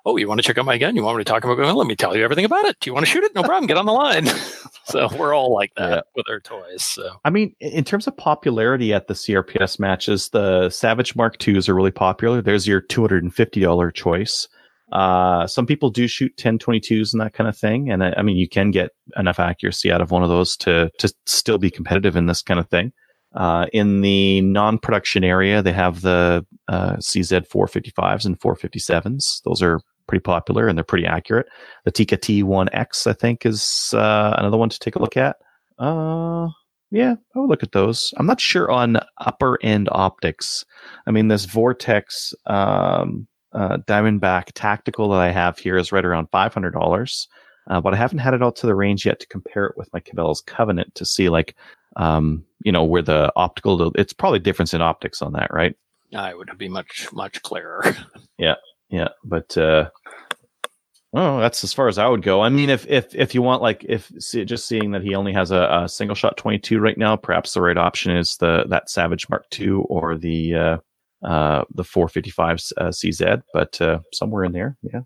"Oh, you want to check out my gun? You want me to talk about it? Let me tell you everything about it. Do you want to shoot it? No problem. Get on the line." so we're all like that Yeah. with our toys. So I mean, in terms of popularity at the CRPS matches, the Savage Mark IIs are really popular. There's your $250 choice. Uh, some people do shoot 1022s and that kind of thing. And I, I mean, you can get enough accuracy out of one of those to, to still be competitive in this kind of thing. Uh, in the non-production area, they have the, uh, CZ 455s and 457s. Those are pretty popular and they're pretty accurate. The Tikka T1X, I think, is, uh, another one to take a look at. Uh, yeah, I would look at those. I'm not sure on upper end optics. I mean, this Vortex um, uh, Diamondback Tactical that I have here is right around five hundred dollars, uh, but I haven't had it out to the range yet to compare it with my Cabela's Covenant to see like, um, you know, where the optical. It's probably difference in optics on that, right? I would be much much clearer. Yeah, yeah, but uh, oh, that's as far as I would go. I mean, if if if you want like if see, just seeing that he only has a, a single shot twenty two right now, perhaps the right option is the that Savage Mark II or the uh, uh, the four fifty five uh, CZ, but uh, somewhere in there, yeah.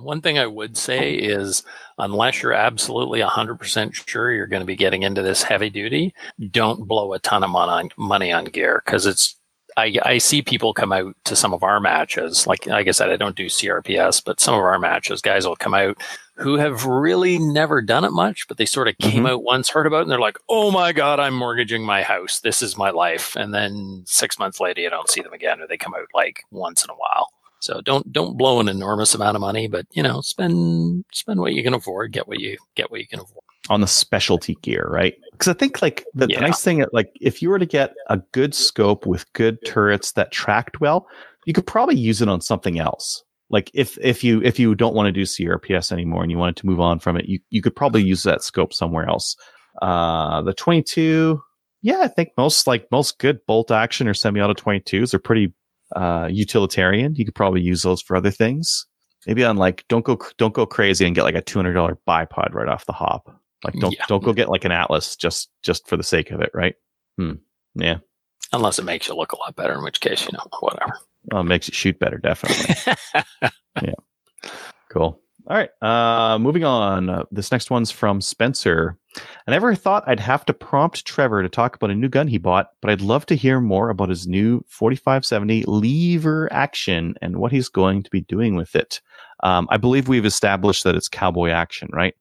One thing I would say is, unless you're absolutely 100% sure you're going to be getting into this heavy duty, don't blow a ton of mon- money on gear because it's. I, I see people come out to some of our matches. Like, like I said, I don't do CRPS, but some of our matches, guys will come out who have really never done it much, but they sort of came mm-hmm. out once, heard about it, and they're like, oh my God, I'm mortgaging my house. This is my life. And then six months later, you don't see them again, or they come out like once in a while. So don't don't blow an enormous amount of money, but you know, spend spend what you can afford, get what you get what you can afford. on the specialty gear, right? Because I think like the, the Yeah. nice thing, like if you were to get a good scope with good turrets that tracked well, you could probably use it on something else. Like if if you if you don't want to do CRPS anymore and you wanted to move on from it, you you could probably use that scope somewhere else. Uh, the 22, yeah, I think most like most good bolt action or semi-auto 22s are pretty uh utilitarian. You could probably use those for other things. Maybe on like don't go don't go crazy and get like a two hundred dollar bipod right off the hop. Like don't Yeah. don't go get like an Atlas just just for the sake of it, right? Hmm. Yeah. Unless it makes you look a lot better, in which case, you know, whatever. Well, it makes it shoot better, definitely. Yeah. Cool. All right. Uh, moving on. Uh, this next one's from Spencer. I never thought I'd have to prompt Trevor to talk about a new gun he bought, but I'd love to hear more about his new 4570 lever action and what he's going to be doing with it. Um, I believe we've established that it's cowboy action, right?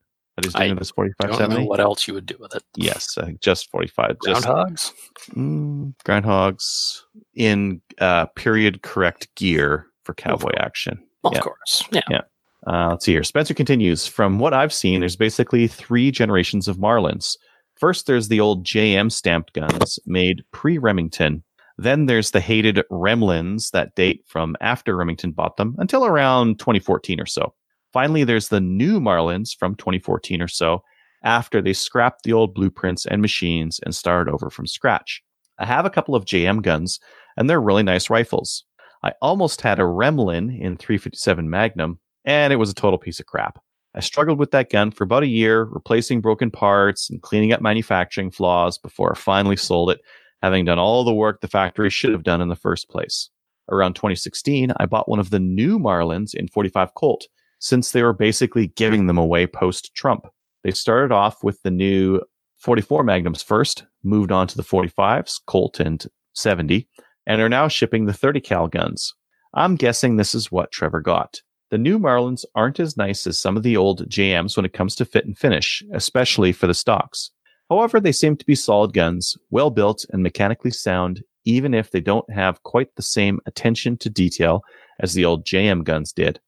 I doing this forty I don't know what else you would do with it. Yes, I think just forty five. Just Groundhogs? mm, groundhogs in uh, period correct gear for cowboy action. Of Yeah. course. Yeah. Uh, let's see here. Spencer continues. From what I've seen, there's basically three generations of Marlins. First, there's the old JM stamped guns made pre Remington. Then there's the hated Remlins that date from after Remington bought them until around 2014 or so. Finally, there's the new Marlins from 2014 or so after they scrapped the old blueprints and machines and started over from scratch. I have a couple of JM guns, and they're really nice rifles. I almost had a Remlin in 357 Magnum, and it was a total piece of crap. I struggled with that gun for about a year, replacing broken parts and cleaning up manufacturing flaws before I finally sold it, having done all the work the factory should have done in the first place. Around 2016, I bought one of the new Marlins in 45 Colt, since they were basically giving them away post Trump. They started off with the new 44 Magnums first, moved on to the 45s, Colt and 70, and are now shipping the 30 cal guns. I'm guessing this is what Trevor got. The new Marlins aren't as nice as some of the old JMs when it comes to fit and finish, especially for the stocks. However, they seem to be solid guns, well built and mechanically sound, even if they don't have quite the same attention to detail as the old JM guns did.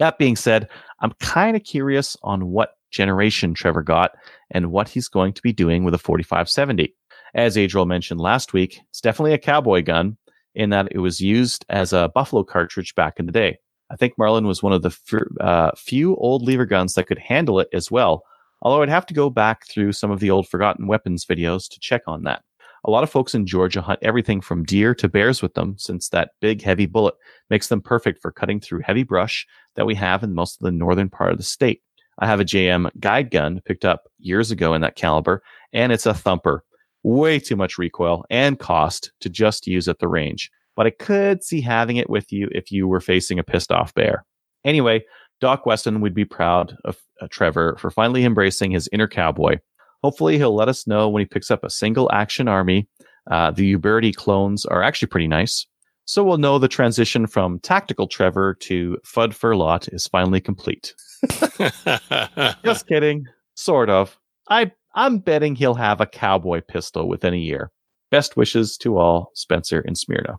That being said, I'm kind of curious on what generation Trevor got and what he's going to be doing with a 4570. As Adriel mentioned last week, it's definitely a cowboy gun in that it was used as a buffalo cartridge back in the day. I think Marlin was one of the f- uh, few old lever guns that could handle it as well, although I'd have to go back through some of the old forgotten weapons videos to check on that. A lot of folks in Georgia hunt everything from deer to bears with them, since that big, heavy bullet makes them perfect for cutting through heavy brush that we have in most of the northern part of the state. I have a JM guide gun picked up years ago in that caliber, and it's a thumper. Way too much recoil and cost to just use at the range. But I could see having it with you if you were facing a pissed off bear. Anyway, Doc Weston would be proud of uh, Trevor for finally embracing his inner cowboy. Hopefully, he'll let us know when he picks up a single action army. Uh, the Uberti clones are actually pretty nice. So we'll know the transition from tactical Trevor to Fud Furlot is finally complete. Just kidding. Sort of. I I'm betting he'll have a cowboy pistol within a year. Best wishes to all, Spencer and Smyrna.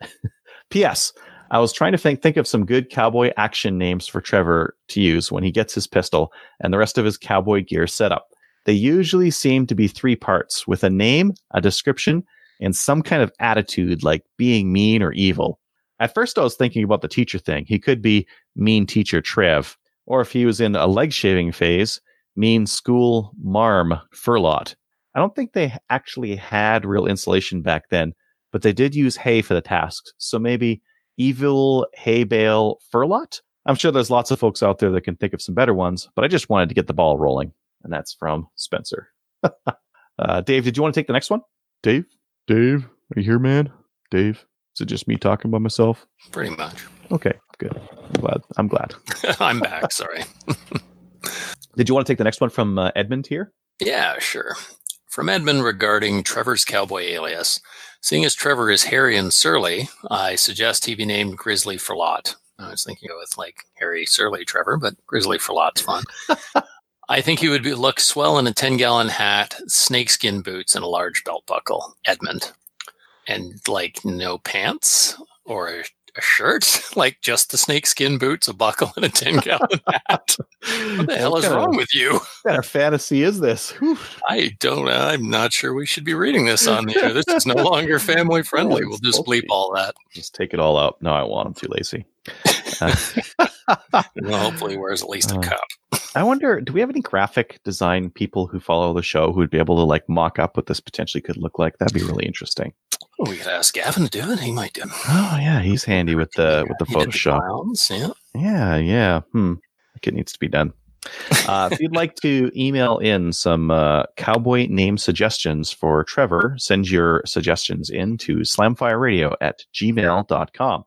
P.S. I was trying to think think of some good cowboy action names for Trevor to use when he gets his pistol and the rest of his cowboy gear set up. They usually seem to be three parts with a name, a description, and some kind of attitude like being mean or evil. At first, I was thinking about the teacher thing. He could be mean teacher Trev, or if he was in a leg shaving phase, mean school marm Furlot. I don't think they actually had real insulation back then, but they did use hay for the tasks. So maybe evil hay bale Furlot? I'm sure there's lots of folks out there that can think of some better ones, but I just wanted to get the ball rolling. And that's from Spencer. uh, Dave, did you want to take the next one? Dave? Dave? Are you here, man? Dave? Is it just me talking by myself? Pretty much. Okay, good. I'm glad. I'm glad. I'm back. Sorry. Did you want to take the next one from uh, Edmund here? Yeah, sure. From Edmund regarding Trevor's cowboy alias. Seeing as Trevor is hairy and surly, I suggest he be named Grizzly Furlot. I was thinking with like hairy, surly Trevor, but Grizzly Furlot's fun. I think he would be, look swell in a 10 gallon hat, snakeskin boots, and a large belt buckle. Edmund. And like no pants or a, a shirt, like just the snakeskin boots, a buckle, and a 10 gallon hat. What the hell is wrong with you? What kind of fantasy is this? I don't. I'm not sure we should be reading this on the air. This is no longer family friendly. We'll just bleep all that. Just take it all out. No, I want. I'm too lazy. Uh, Well, hopefully, he wears at least a Uh, cup. I wonder, do we have any graphic design people who follow the show who would be able to like mock up what this potentially could look like? That'd be really interesting. Oh, we could ask Gavin to do it. He might do. it. Oh yeah, he's handy with the with the He Photoshop. clowns, yeah. Yeah, yeah. Hmm. Think it needs to be done. Uh, if you'd like to email in some uh, cowboy name suggestions for Trevor, send your suggestions in to slamfireradio at gmail.com.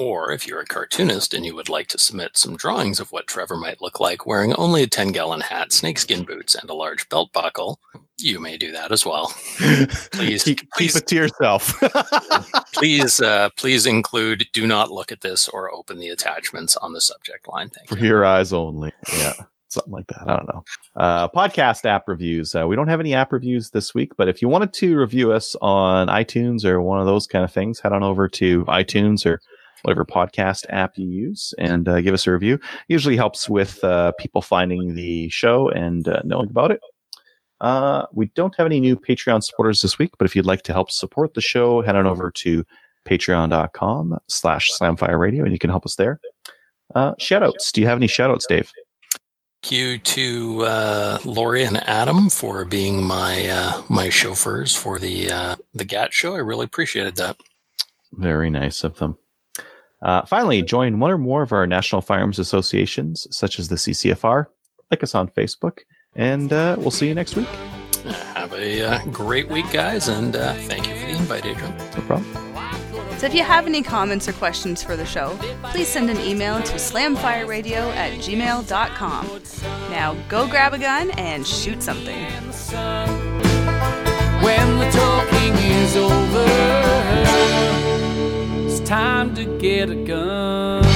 Or if you're a cartoonist and you would like to submit some drawings of what Trevor might look like wearing only a 10 gallon hat, snakeskin boots, and a large belt buckle, you may do that as well. Please, keep, keep please. it to yourself. Please, uh, please include do not look at this or open the attachments on the subject line. Thank for you. your eyes only. Yeah. something like that. I don't know. Uh, podcast app reviews. Uh, we don't have any app reviews this week, but if you wanted to review us on iTunes or one of those kind of things, head on over to iTunes or whatever podcast app you use and uh, give us a review. Usually helps with uh, people finding the show and uh, knowing about it. Uh, we don't have any new Patreon supporters this week, but if you'd like to help support the show, head on over to patreon.com slash slamfire radio and you can help us there. Uh, shoutouts. Do you have any shoutouts, Dave? Thank you to uh, Lori and Adam for being my uh, my chauffeurs for the uh, the GAT show. I really appreciated that. Very nice of them. Uh, finally, join one or more of our national firearms associations, such as the CCFR. Like us on Facebook, and uh, we'll see you next week. Have a uh, great week, guys, and uh, thank you for the invite, Adriel. No problem. So if you have any comments or questions for the show, please send an email to slamfireradio at gmail.com. Now go grab a gun and shoot something. When the talking is over, it's time to get a gun.